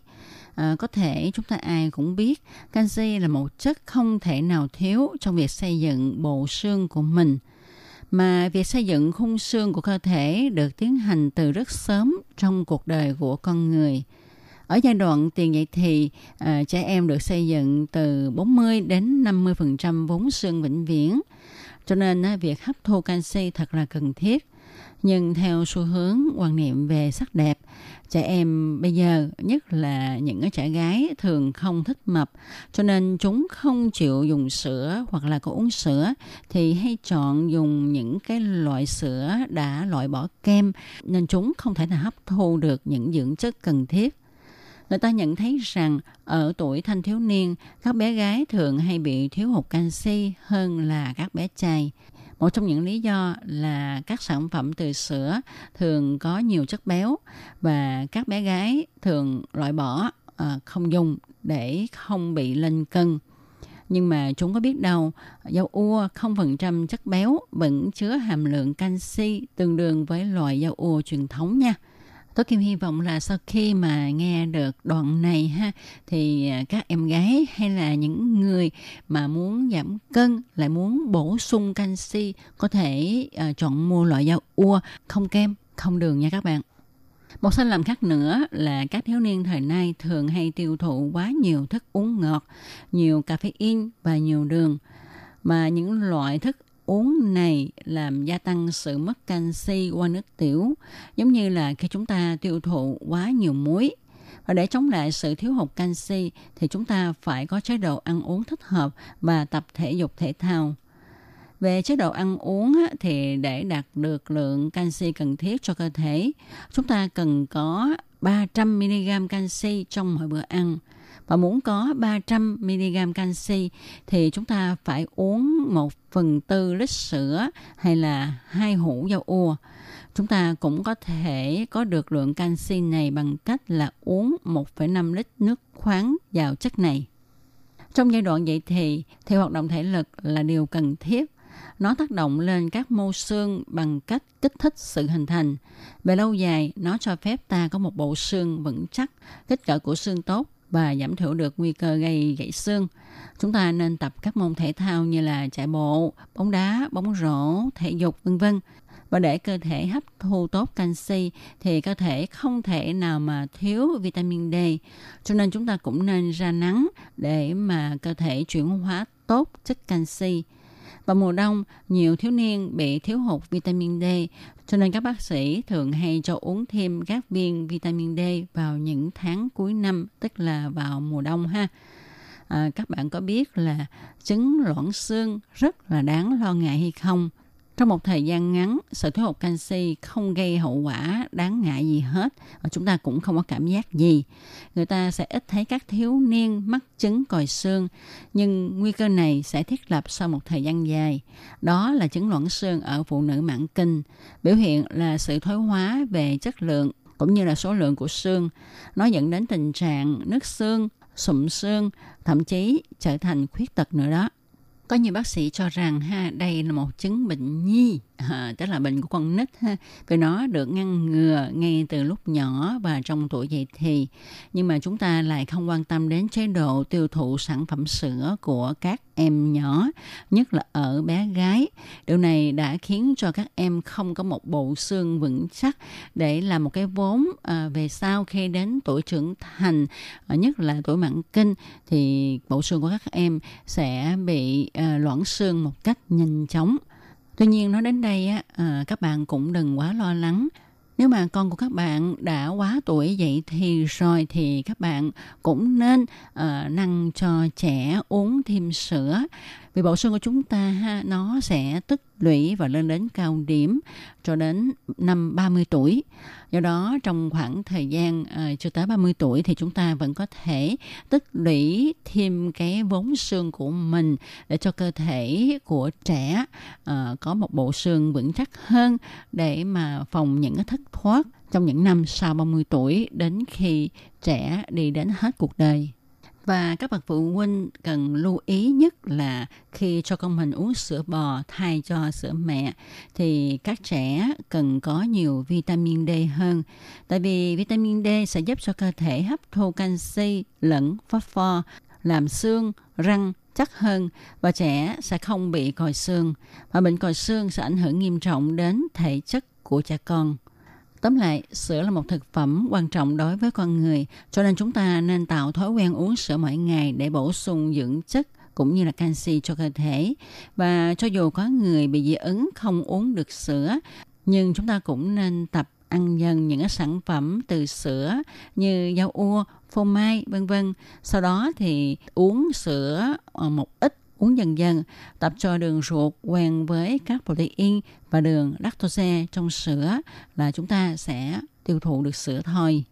À, có thể chúng ta ai cũng biết canxi là một chất không thể nào thiếu trong việc xây dựng bộ xương của mình mà việc xây dựng khung xương của cơ thể được tiến hành từ rất sớm trong cuộc đời của con người. Ở giai đoạn tiền dậy thì, à, trẻ em được xây dựng từ 40 đến 50% vốn xương vĩnh viễn. Cho nên à, việc hấp thu canxi thật là cần thiết. Nhưng theo xu hướng quan niệm về sắc đẹp, trẻ em bây giờ, nhất là những cái trẻ gái thường không thích mập, cho nên chúng không chịu dùng sữa hoặc là có uống sữa thì hay chọn dùng những cái loại sữa đã loại bỏ kem. Nên chúng không thể nào hấp thu được những dưỡng chất cần thiết người ta nhận thấy rằng ở tuổi thanh thiếu niên, các bé gái thường hay bị thiếu hụt canxi hơn là các bé trai. Một trong những lý do là các sản phẩm từ sữa thường có nhiều chất béo và các bé gái thường loại bỏ à, không dùng để không bị lên cân. Nhưng mà chúng có biết đâu, dầu ua 0% chất béo vẫn chứa hàm lượng canxi tương đương với loại dầu ua truyền thống nha. Tôi Kim hy vọng là sau khi mà nghe được đoạn này ha thì à, các em gái hay là những người mà muốn giảm cân lại muốn bổ sung canxi có thể uh, chọn mua loại rau ua không kem, không đường nha các bạn. Một sai lầm khác nữa là các thiếu niên thời nay thường hay tiêu thụ quá nhiều thức uống ngọt, nhiều caffeine và nhiều đường. Mà những loại thức uống này làm gia tăng sự mất canxi qua nước tiểu, giống như là khi chúng ta tiêu thụ quá nhiều muối. Và để chống lại sự thiếu hụt canxi thì chúng ta phải có chế độ ăn uống thích hợp và tập thể dục thể thao. Về chế độ ăn uống thì để đạt được lượng canxi cần thiết cho cơ thể, chúng ta cần có 300mg canxi trong mỗi bữa ăn – và muốn có 300 mg canxi thì chúng ta phải uống 1 phần tư lít sữa hay là hai hũ dầu ua. Chúng ta cũng có thể có được lượng canxi này bằng cách là uống 1,5 lít nước khoáng vào chất này. Trong giai đoạn dậy thì, thì hoạt động thể lực là điều cần thiết. Nó tác động lên các mô xương bằng cách kích thích sự hình thành. Về lâu dài, nó cho phép ta có một bộ xương vững chắc, kích cỡ của xương tốt và giảm thiểu được nguy cơ gây gãy xương. Chúng ta nên tập các môn thể thao như là chạy bộ, bóng đá, bóng rổ, thể dục vân vân. Và để cơ thể hấp thu tốt canxi thì cơ thể không thể nào mà thiếu vitamin D. Cho nên chúng ta cũng nên ra nắng để mà cơ thể chuyển hóa tốt chất canxi. Vào mùa đông, nhiều thiếu niên bị thiếu hụt vitamin D, cho nên các bác sĩ thường hay cho uống thêm các viên vitamin D vào những tháng cuối năm, tức là vào mùa đông ha. À, các bạn có biết là chứng loãng xương rất là đáng lo ngại hay không? Trong một thời gian ngắn, sự thiếu hụt canxi không gây hậu quả đáng ngại gì hết và chúng ta cũng không có cảm giác gì. Người ta sẽ ít thấy các thiếu niên mắc chứng còi xương, nhưng nguy cơ này sẽ thiết lập sau một thời gian dài. Đó là chứng loãng xương ở phụ nữ mãn kinh. Biểu hiện là sự thoái hóa về chất lượng cũng như là số lượng của xương. Nó dẫn đến tình trạng nứt xương, sụm xương, thậm chí trở thành khuyết tật nữa đó. Có nhiều bác sĩ cho rằng ha đây là một chứng bệnh nhi à, tức là bệnh của con nít ha. Vì nó được ngăn ngừa ngay từ lúc nhỏ và trong tuổi dậy thì. Nhưng mà chúng ta lại không quan tâm đến chế độ tiêu thụ sản phẩm sữa của các em nhỏ nhất là ở bé gái. Điều này đã khiến cho các em không có một bộ xương vững chắc để làm một cái vốn à, về sau khi đến tuổi trưởng thành à, nhất là tuổi mãn kinh thì bộ xương của các em sẽ bị à, loãng xương một cách nhanh chóng. Tuy nhiên nói đến đây á, à, các bạn cũng đừng quá lo lắng. Nếu mà con của các bạn đã quá tuổi dậy thì rồi thì các bạn cũng nên ờ, uh, nâng cho trẻ uống thêm sữa vì bộ xương của chúng ta ha nó sẽ tích lũy và lên đến cao điểm cho đến năm 30 tuổi. Do đó trong khoảng thời gian ờ, uh, chưa tới 30 tuổi thì chúng ta vẫn có thể tích lũy thêm cái vốn xương của mình để cho cơ thể của trẻ uh, có một bộ xương vững chắc hơn để mà phòng những cái thất thoát trong những năm sau 30 tuổi đến khi trẻ đi đến hết cuộc đời. Và các bậc phụ huynh cần lưu ý nhất là khi cho con mình uống sữa bò thay cho sữa mẹ thì các trẻ cần có nhiều vitamin D hơn. Tại vì vitamin D sẽ giúp cho cơ thể hấp thu canxi lẫn phosphor, làm xương, răng chắc hơn và trẻ sẽ không bị còi xương. Và bệnh còi xương sẽ ảnh hưởng nghiêm trọng đến thể chất của trẻ con. Tóm lại, sữa là một thực phẩm quan trọng đối với con người, cho nên chúng ta nên tạo thói quen uống sữa mỗi ngày để bổ sung dưỡng chất cũng như là canxi cho cơ thể. Và cho dù có người bị dị ứng không uống được sữa, nhưng chúng ta cũng nên tập ăn dần những sản phẩm từ sữa như rau ua, phô mai, vân vân. Sau đó thì uống sữa ờ, một ít uống dần dần, tập cho đường ruột quen với các protein và đường lactose trong sữa là chúng ta sẽ tiêu thụ được sữa thôi.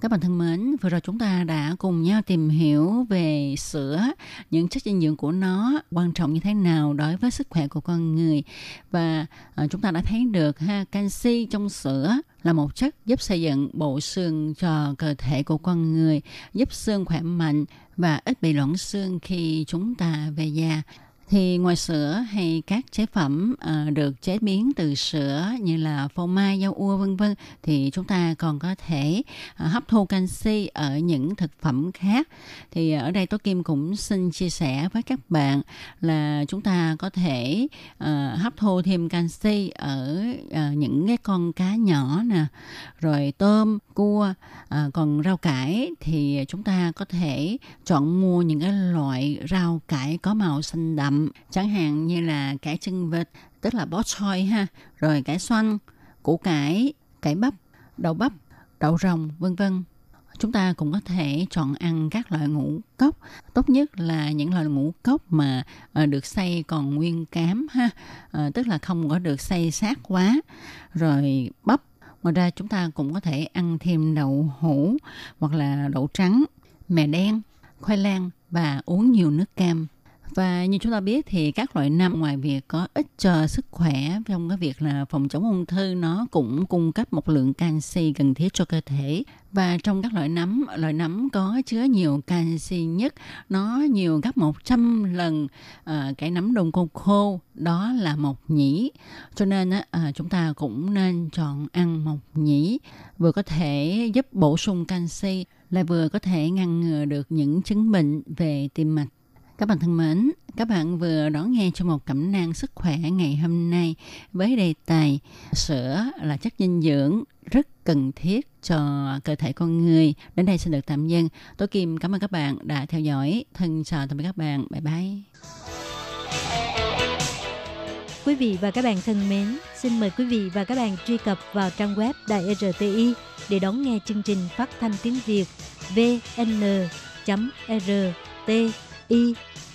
Các bạn thân mến, vừa rồi chúng ta đã cùng nhau tìm hiểu về sữa, những chất dinh dưỡng của nó quan trọng như thế nào đối với sức khỏe của con người. Và ờ, chúng ta đã thấy được ha canxi trong sữa là một chất giúp xây dựng bộ xương cho cơ thể của con người, giúp xương khỏe mạnh và ít bị loãng xương khi chúng ta về già thì ngoài sữa hay các chế phẩm uh, được chế biến từ sữa như là phô mai, rau ua vân vân thì chúng ta còn có thể uh, hấp thu canxi ở những thực phẩm khác. Thì ở đây Tố Kim cũng xin chia sẻ với các bạn là chúng ta có thể uh, hấp thu thêm canxi ở uh, những cái con cá nhỏ nè, rồi tôm, cua, uh, còn rau cải thì chúng ta có thể chọn mua những cái loại rau cải có màu xanh đậm chẳng hạn như là cải chân vịt, tức là bó xôi ha, rồi cải xoăn, củ cải cải bắp, đậu bắp, đậu rồng, vân vân. Chúng ta cũng có thể chọn ăn các loại ngũ cốc. Tốt nhất là những loại ngũ cốc mà ờ, được xay còn nguyên cám ha ờ, tức là không có được xay sát quá. Rồi bắp, ngoài ra chúng ta cũng có thể ăn thêm đậu hũ hoặc là đậu trắng, mè đen, khoai lang và uống nhiều nước cam và như chúng ta biết thì các loại nấm ngoài việc có ích cho sức khỏe trong cái việc là phòng chống ung thư nó cũng cung cấp một lượng canxi cần thiết cho cơ thể. Và trong các loại nấm loại nấm có chứa nhiều canxi nhất nó nhiều gấp 100 lần uh, cái nấm đông cô khô đó là mộc nhĩ. Cho nên uh, chúng ta cũng nên chọn ăn mộc nhĩ vừa có thể giúp bổ sung canxi lại vừa có thể ngăn ngừa được những chứng bệnh về tim mạch các bạn thân mến, các bạn vừa đón nghe cho một cẩm nang sức khỏe ngày hôm nay với đề tài sữa là chất dinh dưỡng rất cần thiết cho cơ thể con người. Đến đây xin được tạm dừng. Tôi Kim cảm ơn các bạn đã theo dõi. Thân chào tạm biệt các bạn. Bye bye. Quý vị và các bạn thân mến, xin mời quý vị và các bạn truy cập vào trang web Đài e RTI để đón nghe chương trình phát thanh tiếng Việt vn.rt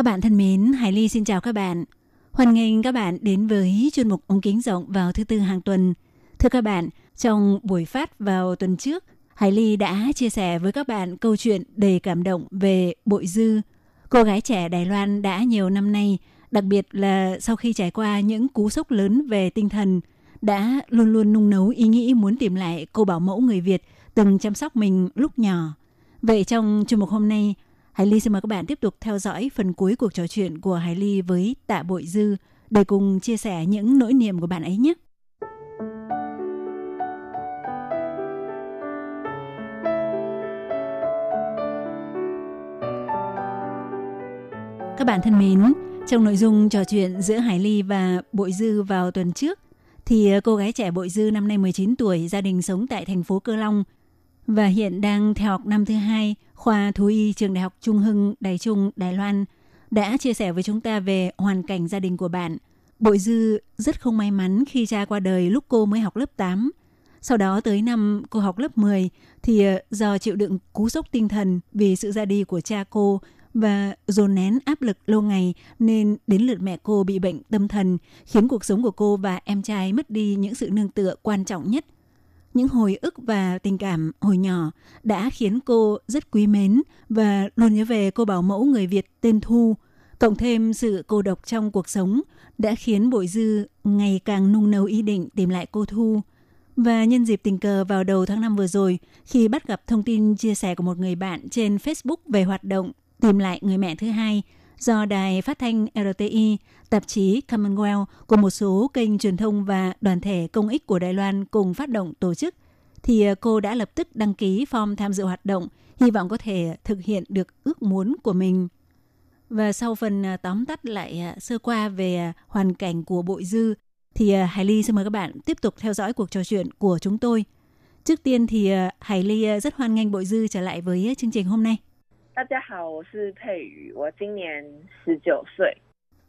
Các bạn thân mến, Hải Ly xin chào các bạn. Hoan nghênh các bạn đến với chuyên mục ống kính rộng vào thứ tư hàng tuần. Thưa các bạn, trong buổi phát vào tuần trước, Hải Ly đã chia sẻ với các bạn câu chuyện đầy cảm động về Bội Dư, cô gái trẻ Đài Loan đã nhiều năm nay, đặc biệt là sau khi trải qua những cú sốc lớn về tinh thần, đã luôn luôn nung nấu ý nghĩ muốn tìm lại cô bảo mẫu người Việt từng chăm sóc mình lúc nhỏ. Vậy trong chương mục hôm nay, Hải Ly xin mời các bạn tiếp tục theo dõi phần cuối cuộc trò chuyện của Hải Ly với Tạ Bội Dư để cùng chia sẻ những nỗi niềm của bạn ấy nhé. Các bạn thân mến, trong nội dung trò chuyện giữa Hải Ly và Bội Dư vào tuần trước, thì cô gái trẻ Bội Dư năm nay 19 tuổi, gia đình sống tại thành phố Cơ Long và hiện đang theo học năm thứ hai khoa thú y trường đại học Trung Hưng, Đài Trung, Đài Loan đã chia sẻ với chúng ta về hoàn cảnh gia đình của bạn. Bội Dư rất không may mắn khi cha qua đời lúc cô mới học lớp 8. Sau đó tới năm cô học lớp 10 thì ờ, do chịu đựng cú sốc tinh thần vì sự ra đi của cha cô và dồn nén áp lực lâu ngày nên đến lượt mẹ cô bị bệnh tâm thần, khiến cuộc sống của cô và em trai mất đi những sự nương tựa quan trọng nhất. Những hồi ức và tình cảm hồi nhỏ đã khiến cô rất quý mến và luôn nhớ về cô bảo mẫu người Việt tên Thu. Cộng thêm sự cô độc trong cuộc sống đã khiến Bội Dư ngày càng nung nấu ý định tìm lại cô Thu. Và nhân dịp tình cờ vào đầu tháng 5 vừa rồi, khi bắt gặp thông tin chia sẻ của một người bạn trên Facebook về hoạt động tìm lại người mẹ thứ hai do đài phát thanh RTI, tạp chí Commonwealth cùng một số kênh truyền thông và đoàn thể công ích của Đài Loan cùng phát động tổ chức, thì ờ, cô đã lập tức đăng ký form tham dự hoạt động, hy vọng có thể thực hiện được ước muốn của mình. Và sau phần ờ, tóm tắt lại ờ, sơ qua về hoàn cảnh của Bội Dư, thì Hải Ly xin mời các bạn tiếp tục theo dõi cuộc trò chuyện của chúng tôi. Trước tiên thì Hải Ly rất hoan nghênh Bội Dư trở lại với chương trình hôm nay. 大家好，我是佩瑜，我今年十九岁。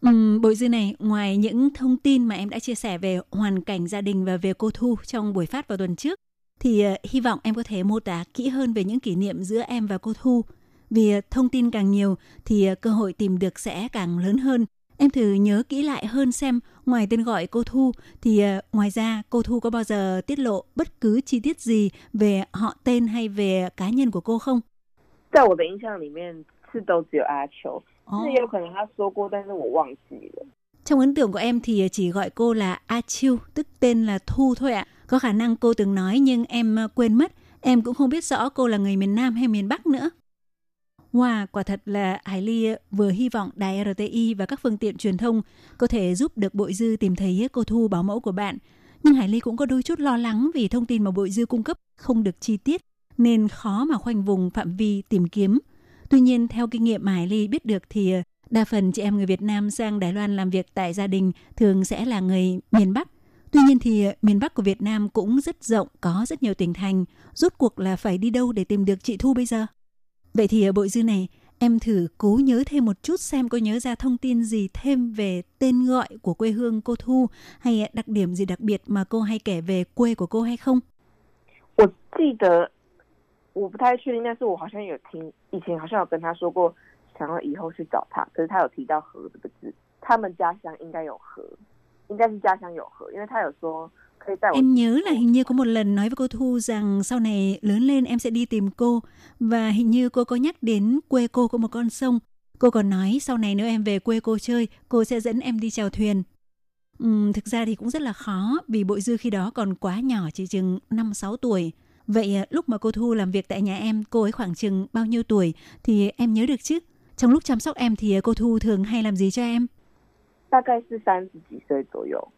Ừm, Bội Dư này, ngoài những thông tin mà em đã chia sẻ về hoàn cảnh gia đình và về cô Thu trong buổi phát vào tuần trước, thì uh, hy vọng em có thể mô tả kỹ hơn về những kỷ niệm giữa em và cô Thu. Vì uh, thông tin càng nhiều thì uh, cơ hội tìm được sẽ càng lớn hơn. Em thử nhớ kỹ lại hơn xem ngoài tên gọi cô Thu thì uh, ngoài ra cô Thu có bao giờ tiết lộ bất cứ chi tiết gì về họ tên hay về cá nhân của cô không? 在我的印象里面是都只有阿秋，是有可能他说过，但是我忘记了。 Trong ấn tượng của em thì chỉ gọi cô là A Chiu, tức tên là Thu thôi ạ. Có khả năng cô từng nói nhưng em ờ, quên mất. Em cũng không biết rõ cô là người miền Nam hay miền Bắc nữa. Wow, quả thật là Hải Ly vừa hy vọng đài RTI và các phương tiện truyền thông có thể giúp được Bội Dư tìm thấy cô Thu bảo mẫu của bạn. Nhưng Hải Ly cũng có đôi chút lo lắng vì thông tin mà Bội Dư cung cấp không được chi tiết nên khó mà khoanh vùng phạm vi tìm kiếm. Tuy nhiên, theo kinh nghiệm mà Hải Ly biết được thì ờ, đa phần chị em người Việt Nam sang Đài Loan làm việc tại gia đình thường sẽ là người miền Bắc. Tuy nhiên thì ờ, miền Bắc của Việt Nam cũng rất rộng, có rất nhiều tỉnh thành. Rốt cuộc là phải đi đâu để tìm được chị Thu bây giờ? Vậy thì ở bội dư này, em thử cố nhớ thêm một chút xem có nhớ ra thông tin gì thêm về tên gọi của quê hương cô Thu hay đặc điểm gì đặc biệt mà cô hay kể về quê của cô hay không? 我记得 我不太确定，但是我好像有听以前好像有跟他说过，想要以后去找他，可是他有提到河这个字，他们家乡应该有河，应该是家乡有河，因为他有说可以带我。 Em nhớ là hình như có một lần nói với cô Thu rằng sau này lớn lên em sẽ đi tìm cô và hình như cô có nhắc đến quê cô có một con sông. Cô còn nói sau này nếu em về quê cô chơi, cô sẽ dẫn em đi chèo thuyền. Ừm, thực ra thì cũng rất là khó vì bội dư khi đó còn quá nhỏ chỉ chừng 5-6 tuổi. Vậy à, lúc mà cô Thu làm việc tại nhà em, cô ấy khoảng chừng bao nhiêu tuổi thì em nhớ được chứ? Trong lúc chăm sóc em thì cô Thu thường hay làm gì cho em? 大概是三十几岁左右，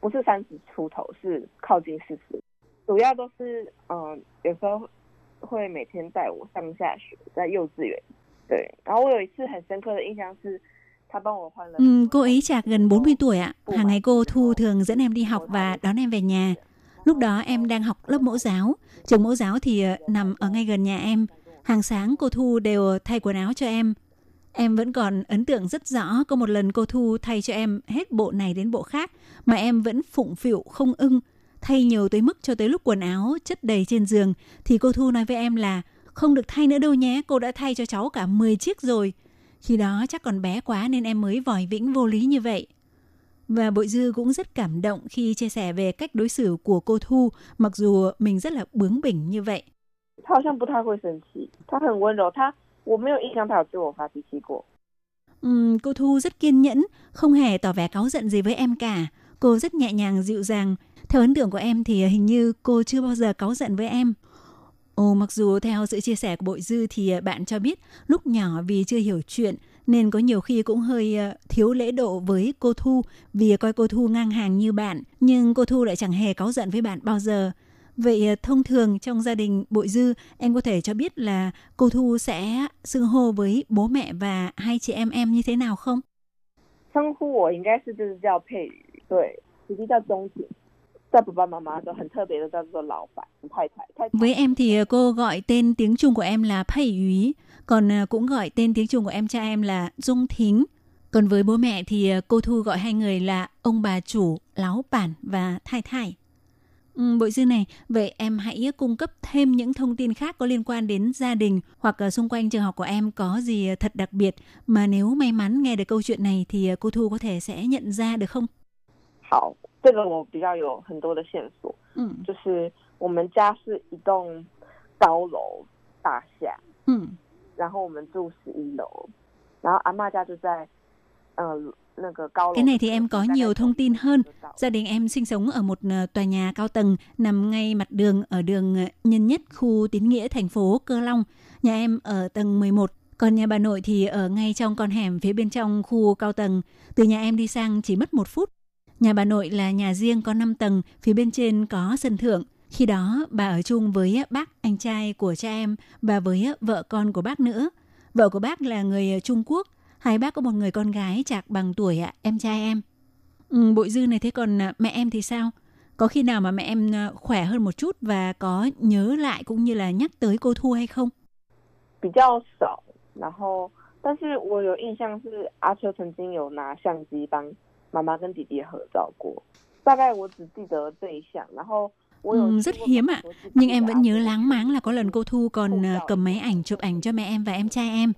不是三十出头，是靠近四十。主要都是嗯、呃有时候会每天带我上下学，在幼稚园 对，然后我有一次很深刻的印象是，他帮我换了。 Ừ, cô ấy chạc gần 40 tuổi ạ. Hàng ngày cô Thu thường dẫn em đi học và đón em về nhà. Lúc đó em đang học lớp mẫu giáo. Trường mẫu giáo thì ờ, nằm ở ngay gần nhà em. Hàng sáng cô Thu đều thay quần áo cho em. Em vẫn còn ấn tượng rất rõ có một lần cô Thu thay cho em hết bộ này đến bộ khác mà em vẫn phụng phịu không ưng. Thay nhiều tới mức cho tới lúc quần áo chất đầy trên giường thì cô Thu nói với em là không được thay nữa đâu nhé, cô đã thay cho cháu cả 10 chiếc rồi. Khi đó chắc còn bé quá nên em mới vòi vĩnh vô lý như vậy. Và Bội Dư cũng rất cảm động khi chia sẻ về cách đối xử của cô Thu, mặc dù mình rất là bướng bỉnh như vậy. 他好像不太会生气，他很温柔，他我没有印象他有对我发脾气过。 Ừm, cô Thu rất kiên nhẫn, không hề tỏ vẻ cáu giận gì với em cả. Cô rất nhẹ nhàng, dịu dàng. Theo ấn tượng của em thì hình như cô chưa bao giờ cáu giận với em. Ồ, mặc dù theo sự chia sẻ của Bội Dư thì bạn cho biết lúc nhỏ vì chưa hiểu chuyện nên có nhiều khi cũng hơi ờ, thiếu lễ độ với cô Thu vì coi cô Thu ngang hàng như bạn. Nhưng cô Thu lại chẳng hề cáu giận với bạn bao giờ. Vậy ờ, thông thường trong gia đình Bội Dư, em có thể cho biết là cô Thu sẽ xưng hô với bố mẹ và hai chị em em như thế nào không? 称呼我应该是就是叫佩瑜，对，实际叫钟姐， 在爸爸妈妈的时候很特别的叫做老板太太太太。 Với em thì cô gọi tên tiếng Trung của em là Pei Úy, còn à, cũng gọi tên tiếng Trung của em trai em là Dung Thính. Còn với bố mẹ thì à, cô Thu gọi hai người là ông bà chủ, láo bản và thai thai. Ừ, Bội dư này, vậy em hãy cung cấp thêm những thông tin khác có liên quan đến gia đình hoặc à, xung quanh trường học của em có gì thật đặc biệt mà nếu may mắn nghe được câu chuyện này thì à, cô Thu có thể sẽ nhận ra được không? 好，这个我比较有很多的线索， Ừ. 就是我们家是一栋高楼大厦， Ừ. 然后我们住十一楼，然后阿嬷家就在呃那个高楼。 Cái này thì em có nhiều thông tin hơn. Gia đình em sinh sống ở một ờ, tòa nhà cao tầng nằm ngay mặt đường ở đường ờ, Nhân Nhất, khu Tín Nghĩa, thành phố Cơ Long. Nhà em ở tầng 11, còn nhà bà nội thì ở ngay trong con hẻm phía bên trong khu cao tầng. Từ nhà em đi sang chỉ mất một phút. Nhà bà nội là nhà riêng có 5 tầng, phía bên trên có sân thượng. Khi đó bà ở chung với bác anh trai của cha em và với vợ con của bác nữa. Vợ của bác là người Trung Quốc, hai bác có một người con gái chạc bằng tuổi ạ, em trai em. Ừ, bội dư này thế còn à, mẹ em thì sao? Có khi nào mà mẹ em à, khỏe hơn một chút và có nhớ lại cũng như là nhắc tới cô Thu hay không? 比较少，然后但是我有印象是阿秋曾经有拿相机帮 妈妈跟弟弟合照过，大概我只记得这一项，然后我有 Ừ, 去 rất 过 hiếm 美 ạ. 国去 Nhưng 记 em 得 vẫn 阿 nhớ 秋 láng máng là có lần cô Thu còn à, cầm máy ảnh chụp ảnh cho mẹ em và em trai em.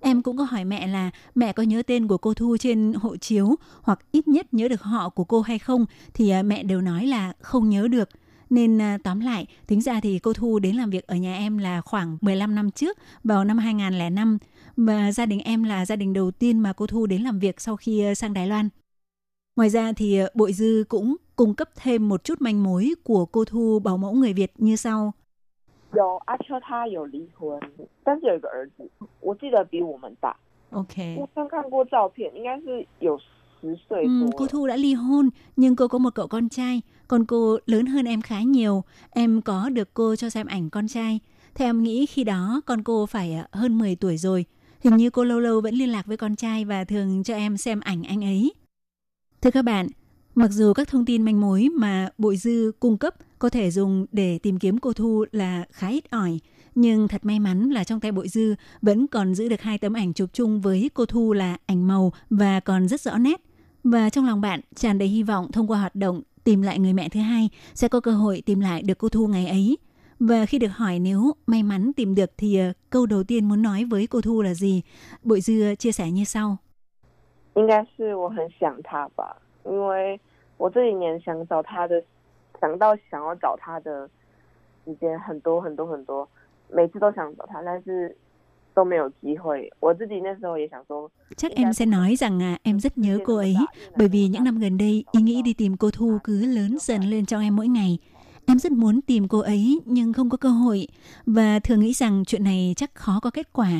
Em cũng có hỏi mẹ là mẹ có nhớ tên của cô Thu trên hộ chiếu hoặc ít nhất nhớ được họ của cô hay không thì à, mẹ đều nói là không nhớ được. Nên à, tóm lại, tính ra thì cô Thu đến làm việc ở nhà em là khoảng 15 năm trước, vào năm 2005. Và gia đình em là gia đình đầu tiên mà cô Thu đến làm việc sau khi à, sang Đài Loan. Ngoài ra thì ờ, Bội Dư cũng cung cấp thêm một chút manh mối của cô Thu bảo mẫu người Việt như sau. Ok. Ừ, cô Thu đã ly hôn, nhưng cô có một cậu con trai, còn cô lớn hơn em khá nhiều. Em có được cô cho xem ảnh con trai. Theo em nghĩ khi đó con cô phải ờ, hơn 10 tuổi rồi. Hình như cô lâu lâu vẫn liên lạc với con trai và thường cho em xem ảnh anh ấy. Thưa các bạn, mặc dù các thông tin manh mối mà Bội Dư cung cấp có thể dùng để tìm kiếm cô Thu là khá ít ỏi, nhưng thật may mắn là trong tay Bội Dư vẫn còn giữ được hai tấm ảnh chụp chung với cô Thu là ảnh màu và còn rất rõ nét. Và trong lòng bạn tràn đầy hy vọng thông qua hoạt động tìm lại người mẹ thứ hai sẽ có cơ hội tìm lại được cô Thu ngày ấy. Và khi được hỏi nếu may mắn tìm được thì ờ, câu đầu tiên muốn nói với cô Thu là gì? Bội Dư chia sẻ như sau. 应该是我很想他吧，因为我这几年想找他的，想到想要找他的时间很多很多很多，每次都想找他，但是都没有机会。我自己那时候也想说， Chắc em sẽ nói rằng à, em rất nhớ cô ấy bởi vì những năm gần đây ý nghĩ đi tìm cô Thu cứ lớn dần lên trong em mỗi ngày. Em rất muốn tìm cô ấy nhưng không có cơ hội và thường nghĩ rằng chuyện này chắc khó có kết quả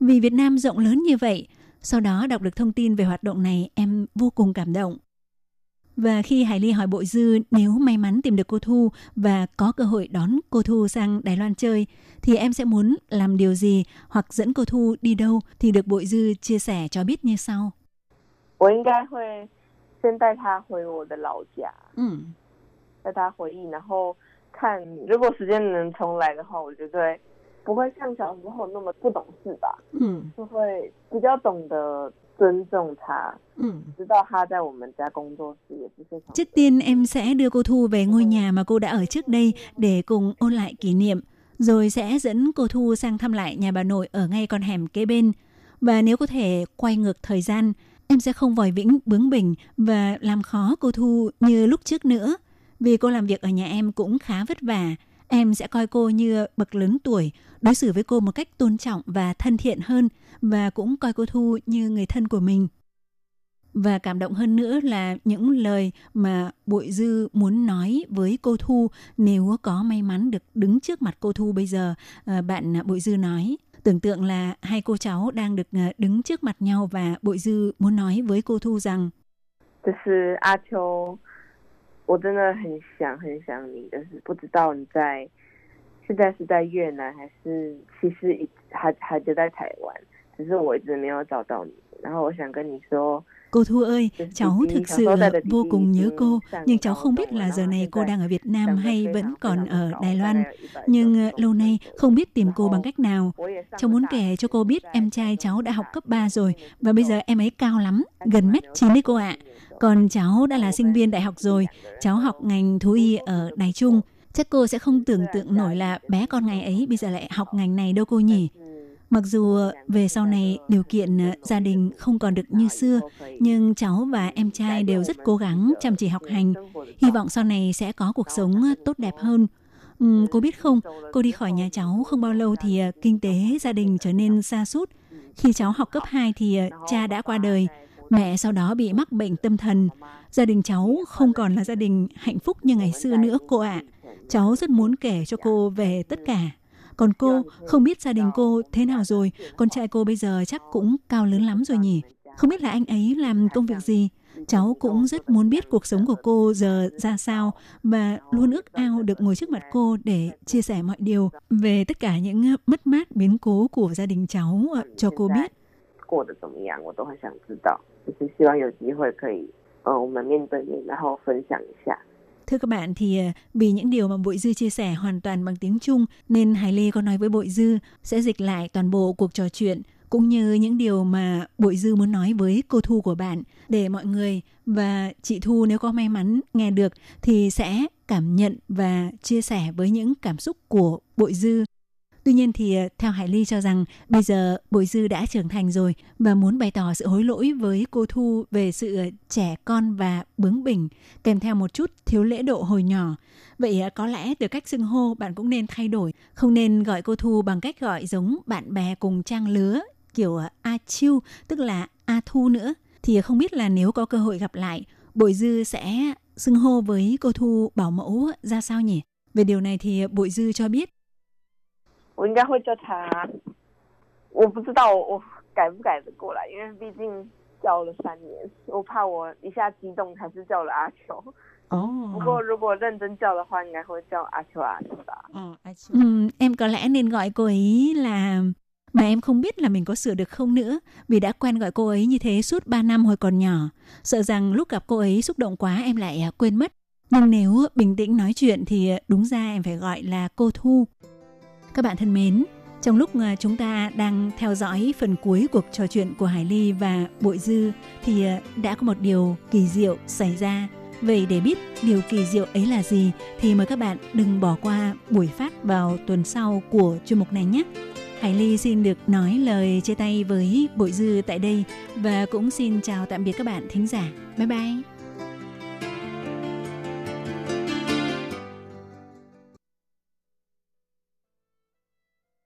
vì Việt Nam rộng lớn như vậy. Sau đó đọc được thông tin về hoạt động này em vô cùng cảm động. Và khi Hải Ly hỏi Bội Dư nếu may mắn tìm được cô Thu và có cơ hội đón cô Thu sang Đài Loan chơi, thì em sẽ muốn làm điều gì hoặc dẫn cô Thu đi đâu thì được Bội Dư chia sẻ cho biết như sau. 我应该会先带他回我的老家， Ừ. 带他回忆，然后看如果时间能重来的话，我绝对 不会像小时候那么不懂事吧， Ừ. 就会比较懂得尊重他， Ừ. 知道他在我们家工作室也是非常 Trước tiên em sẽ đưa cô Thu về ngôi nhà mà cô đã ở trước đây để cùng ôn lại kỷ niệm. Rồi sẽ dẫn cô Thu sang thăm lại nhà bà nội ở ngay con hẻm kế bên. Và nếu có thể quay ngược thời gian, em sẽ không vòi vĩnh bướng bỉnh và làm khó cô Thu như lúc trước nữa. Vì cô làm việc ở nhà em cũng khá vất vả. Em sẽ coi cô như bậc lớn tuổi, đối xử với cô một cách tôn trọng và thân thiện hơn và cũng coi cô Thu như người thân của mình. Và cảm động hơn nữa là những lời mà Bội Dư muốn nói với cô Thu nếu có may mắn được đứng trước mặt cô Thu bây giờ. À, bạn Bội Dư nói, tưởng tượng là hai cô cháu đang được à, đứng trước mặt nhau và Bội Dư muốn nói với cô Thu rằng 就是阿秋， 我真的很想很想你，但是不知道你在现在是在越南还是其实一还还就在台湾，只是我一直没有找到你。然后我想跟你说， Cô Thu ơi, Dì cháu Dì, thực cháu sự có là gia đình vô Dì cùng nhớ Dì cô, sang nhưng cao cháu không biết tổng là rồi giờ đó, này hiện cô tại đang ở Việt Nam cảm hay thấy vẫn非常 còn 非常 ở 高 Đài 大 Loan. 概有100 Nhưng tono ờ, lâu nay左右 không biết tìm然 cô bằng后 cách nào. 我也上 Cháu 了 muốn 大 kể 学 cho cô biết 在 em 台 trai 中 cháu đã 念 học 大 cấp 学 3 rồi 念 và bây 之 giờ 后 em ấy cao lắm, 开始 gần 蛮 mét 有 chín đấy cô 自 ạ. 信的时候 Còn cháu đã là sinh viên đại học rồi, cháu học ngành thú y ở Đài Trung. Chắc cô sẽ không tưởng tượng nổi là bé con ngày ấy bây giờ lại học ngành này đâu cô nhỉ. Mặc dù về sau này điều kiện ờ, gia đình không còn được như xưa, nhưng cháu và em trai đều rất cố gắng chăm chỉ học hành. Hy vọng sau này sẽ có cuộc sống ờ, tốt đẹp hơn. Ừ, cô biết không, cô đi khỏi nhà cháu không bao lâu thì ờ, kinh tế gia đình trở nên xa sút Khi cháu học cấp 2 thì cha đã qua đời. 在活 Mẹ sau đó bị mắc bệnh tâm thần. 妈妈 Gia đình cháu 也换 không 了 còn là 新 gia 的 đình hạnh phúc như 我 ngày 们 xưa 在 nữa 经 cô 济 ạ. 以前那 Cháu 个 rất 生 muốn 活 kể cho 家 cô 但 về tất 是 cả. Còn 希 cô 望你可以 không biết gia đình 知道 cô 我 thế 们 nào 家的 rồi. 变 Con 化 trai cô bây giờ 然 chắc 后 cũng cao lớn 也 lắm 知 rồi 道你 nhỉ? 们家 Không biết là anh ấy 还 làm công 像 việc gì. 之前 Cháu 你跟我 cũng 说 rất 的 muốn 像 biết 你 cuộc 的 sống của 儿子 cô 小 giờ 儿子 ra 知 sao 道 và 然后 luôn 也 ước 知道你 ao 的 được 儿 ngồi 子 trước mặt 现在 cô để 在 chia 做 sẻ 什 mọi 么 điều về tất cả những mất mát biến cố của gia đình cháu ờ, 那你 cho 现 cô 在 biết. 过得怎么样，我都很想知道。 就是希望有机会可以，呃，我们面对面，然后分享一下。 Thưa các bạn thì ờ, vì những điều mà Bội Dư chia sẻ hoàn toàn bằng tiếng Trung nên Hải Ly có nói với Bội Dư sẽ dịch lại toàn bộ cuộc trò chuyện cũng như những điều mà Bội Dư muốn nói với cô Thu của bạn để mọi người và chị Thu nếu có may mắn nghe được thì sẽ cảm nhận và chia sẻ với những cảm xúc của Bội Dư. Tuy nhiên thì ờ, theo Hải Ly cho rằng bây giờ Bội Dư đã trưởng thành rồi và muốn bày tỏ sự hối lỗi với cô Thu về sự ờ, trẻ con và bướng bỉnh kèm theo một chút thiếu lễ độ hồi nhỏ. Vậy ờ, có lẽ từ cách xưng hô bạn cũng nên thay đổi, không nên gọi cô Thu bằng cách gọi giống bạn bè cùng trang lứa kiểu A Chiu, tức là A Thu nữa. Thì không biết là nếu có cơ hội gặp lại, Bội Dư sẽ xưng hô với cô Thu bảo mẫu ra sao nhỉ? Về điều này thì Bội Dư cho biết 我应该会叫他，我不知道我我改不改得过来，因为毕竟叫了三年，我怕我一下激动还是叫了阿秋。不过如果认真叫的话，应该会叫阿秋阿秋吧。 Ừm, em có lẽ nên gọi cô ấy là mà em không biết là mình có sửa được không nữa vì đã quen gọi cô ấy như thế suốt 3 năm hồi còn nhỏ. Sợ rằng lúc gặp cô ấy xúc động quá em lại à, quên mất. Nhưng nếu bình tĩnh nói chuyện thì à, đúng ra em phải gọi là cô Thu. Các bạn thân mến, trong lúc ờ, chúng ta đang theo dõi phần cuối cuộc trò chuyện của Hải Ly và Bội Dư thì ờ, đã có một điều kỳ diệu xảy ra. Vậy để biết điều kỳ diệu ấy là gì thì mời các bạn đừng bỏ qua buổi phát vào tuần sau của chuyên mục này nhé. Hải Ly xin được nói lời chia tay với Bội Dư tại đây và cũng xin chào tạm biệt các bạn thính giả. Bye bye!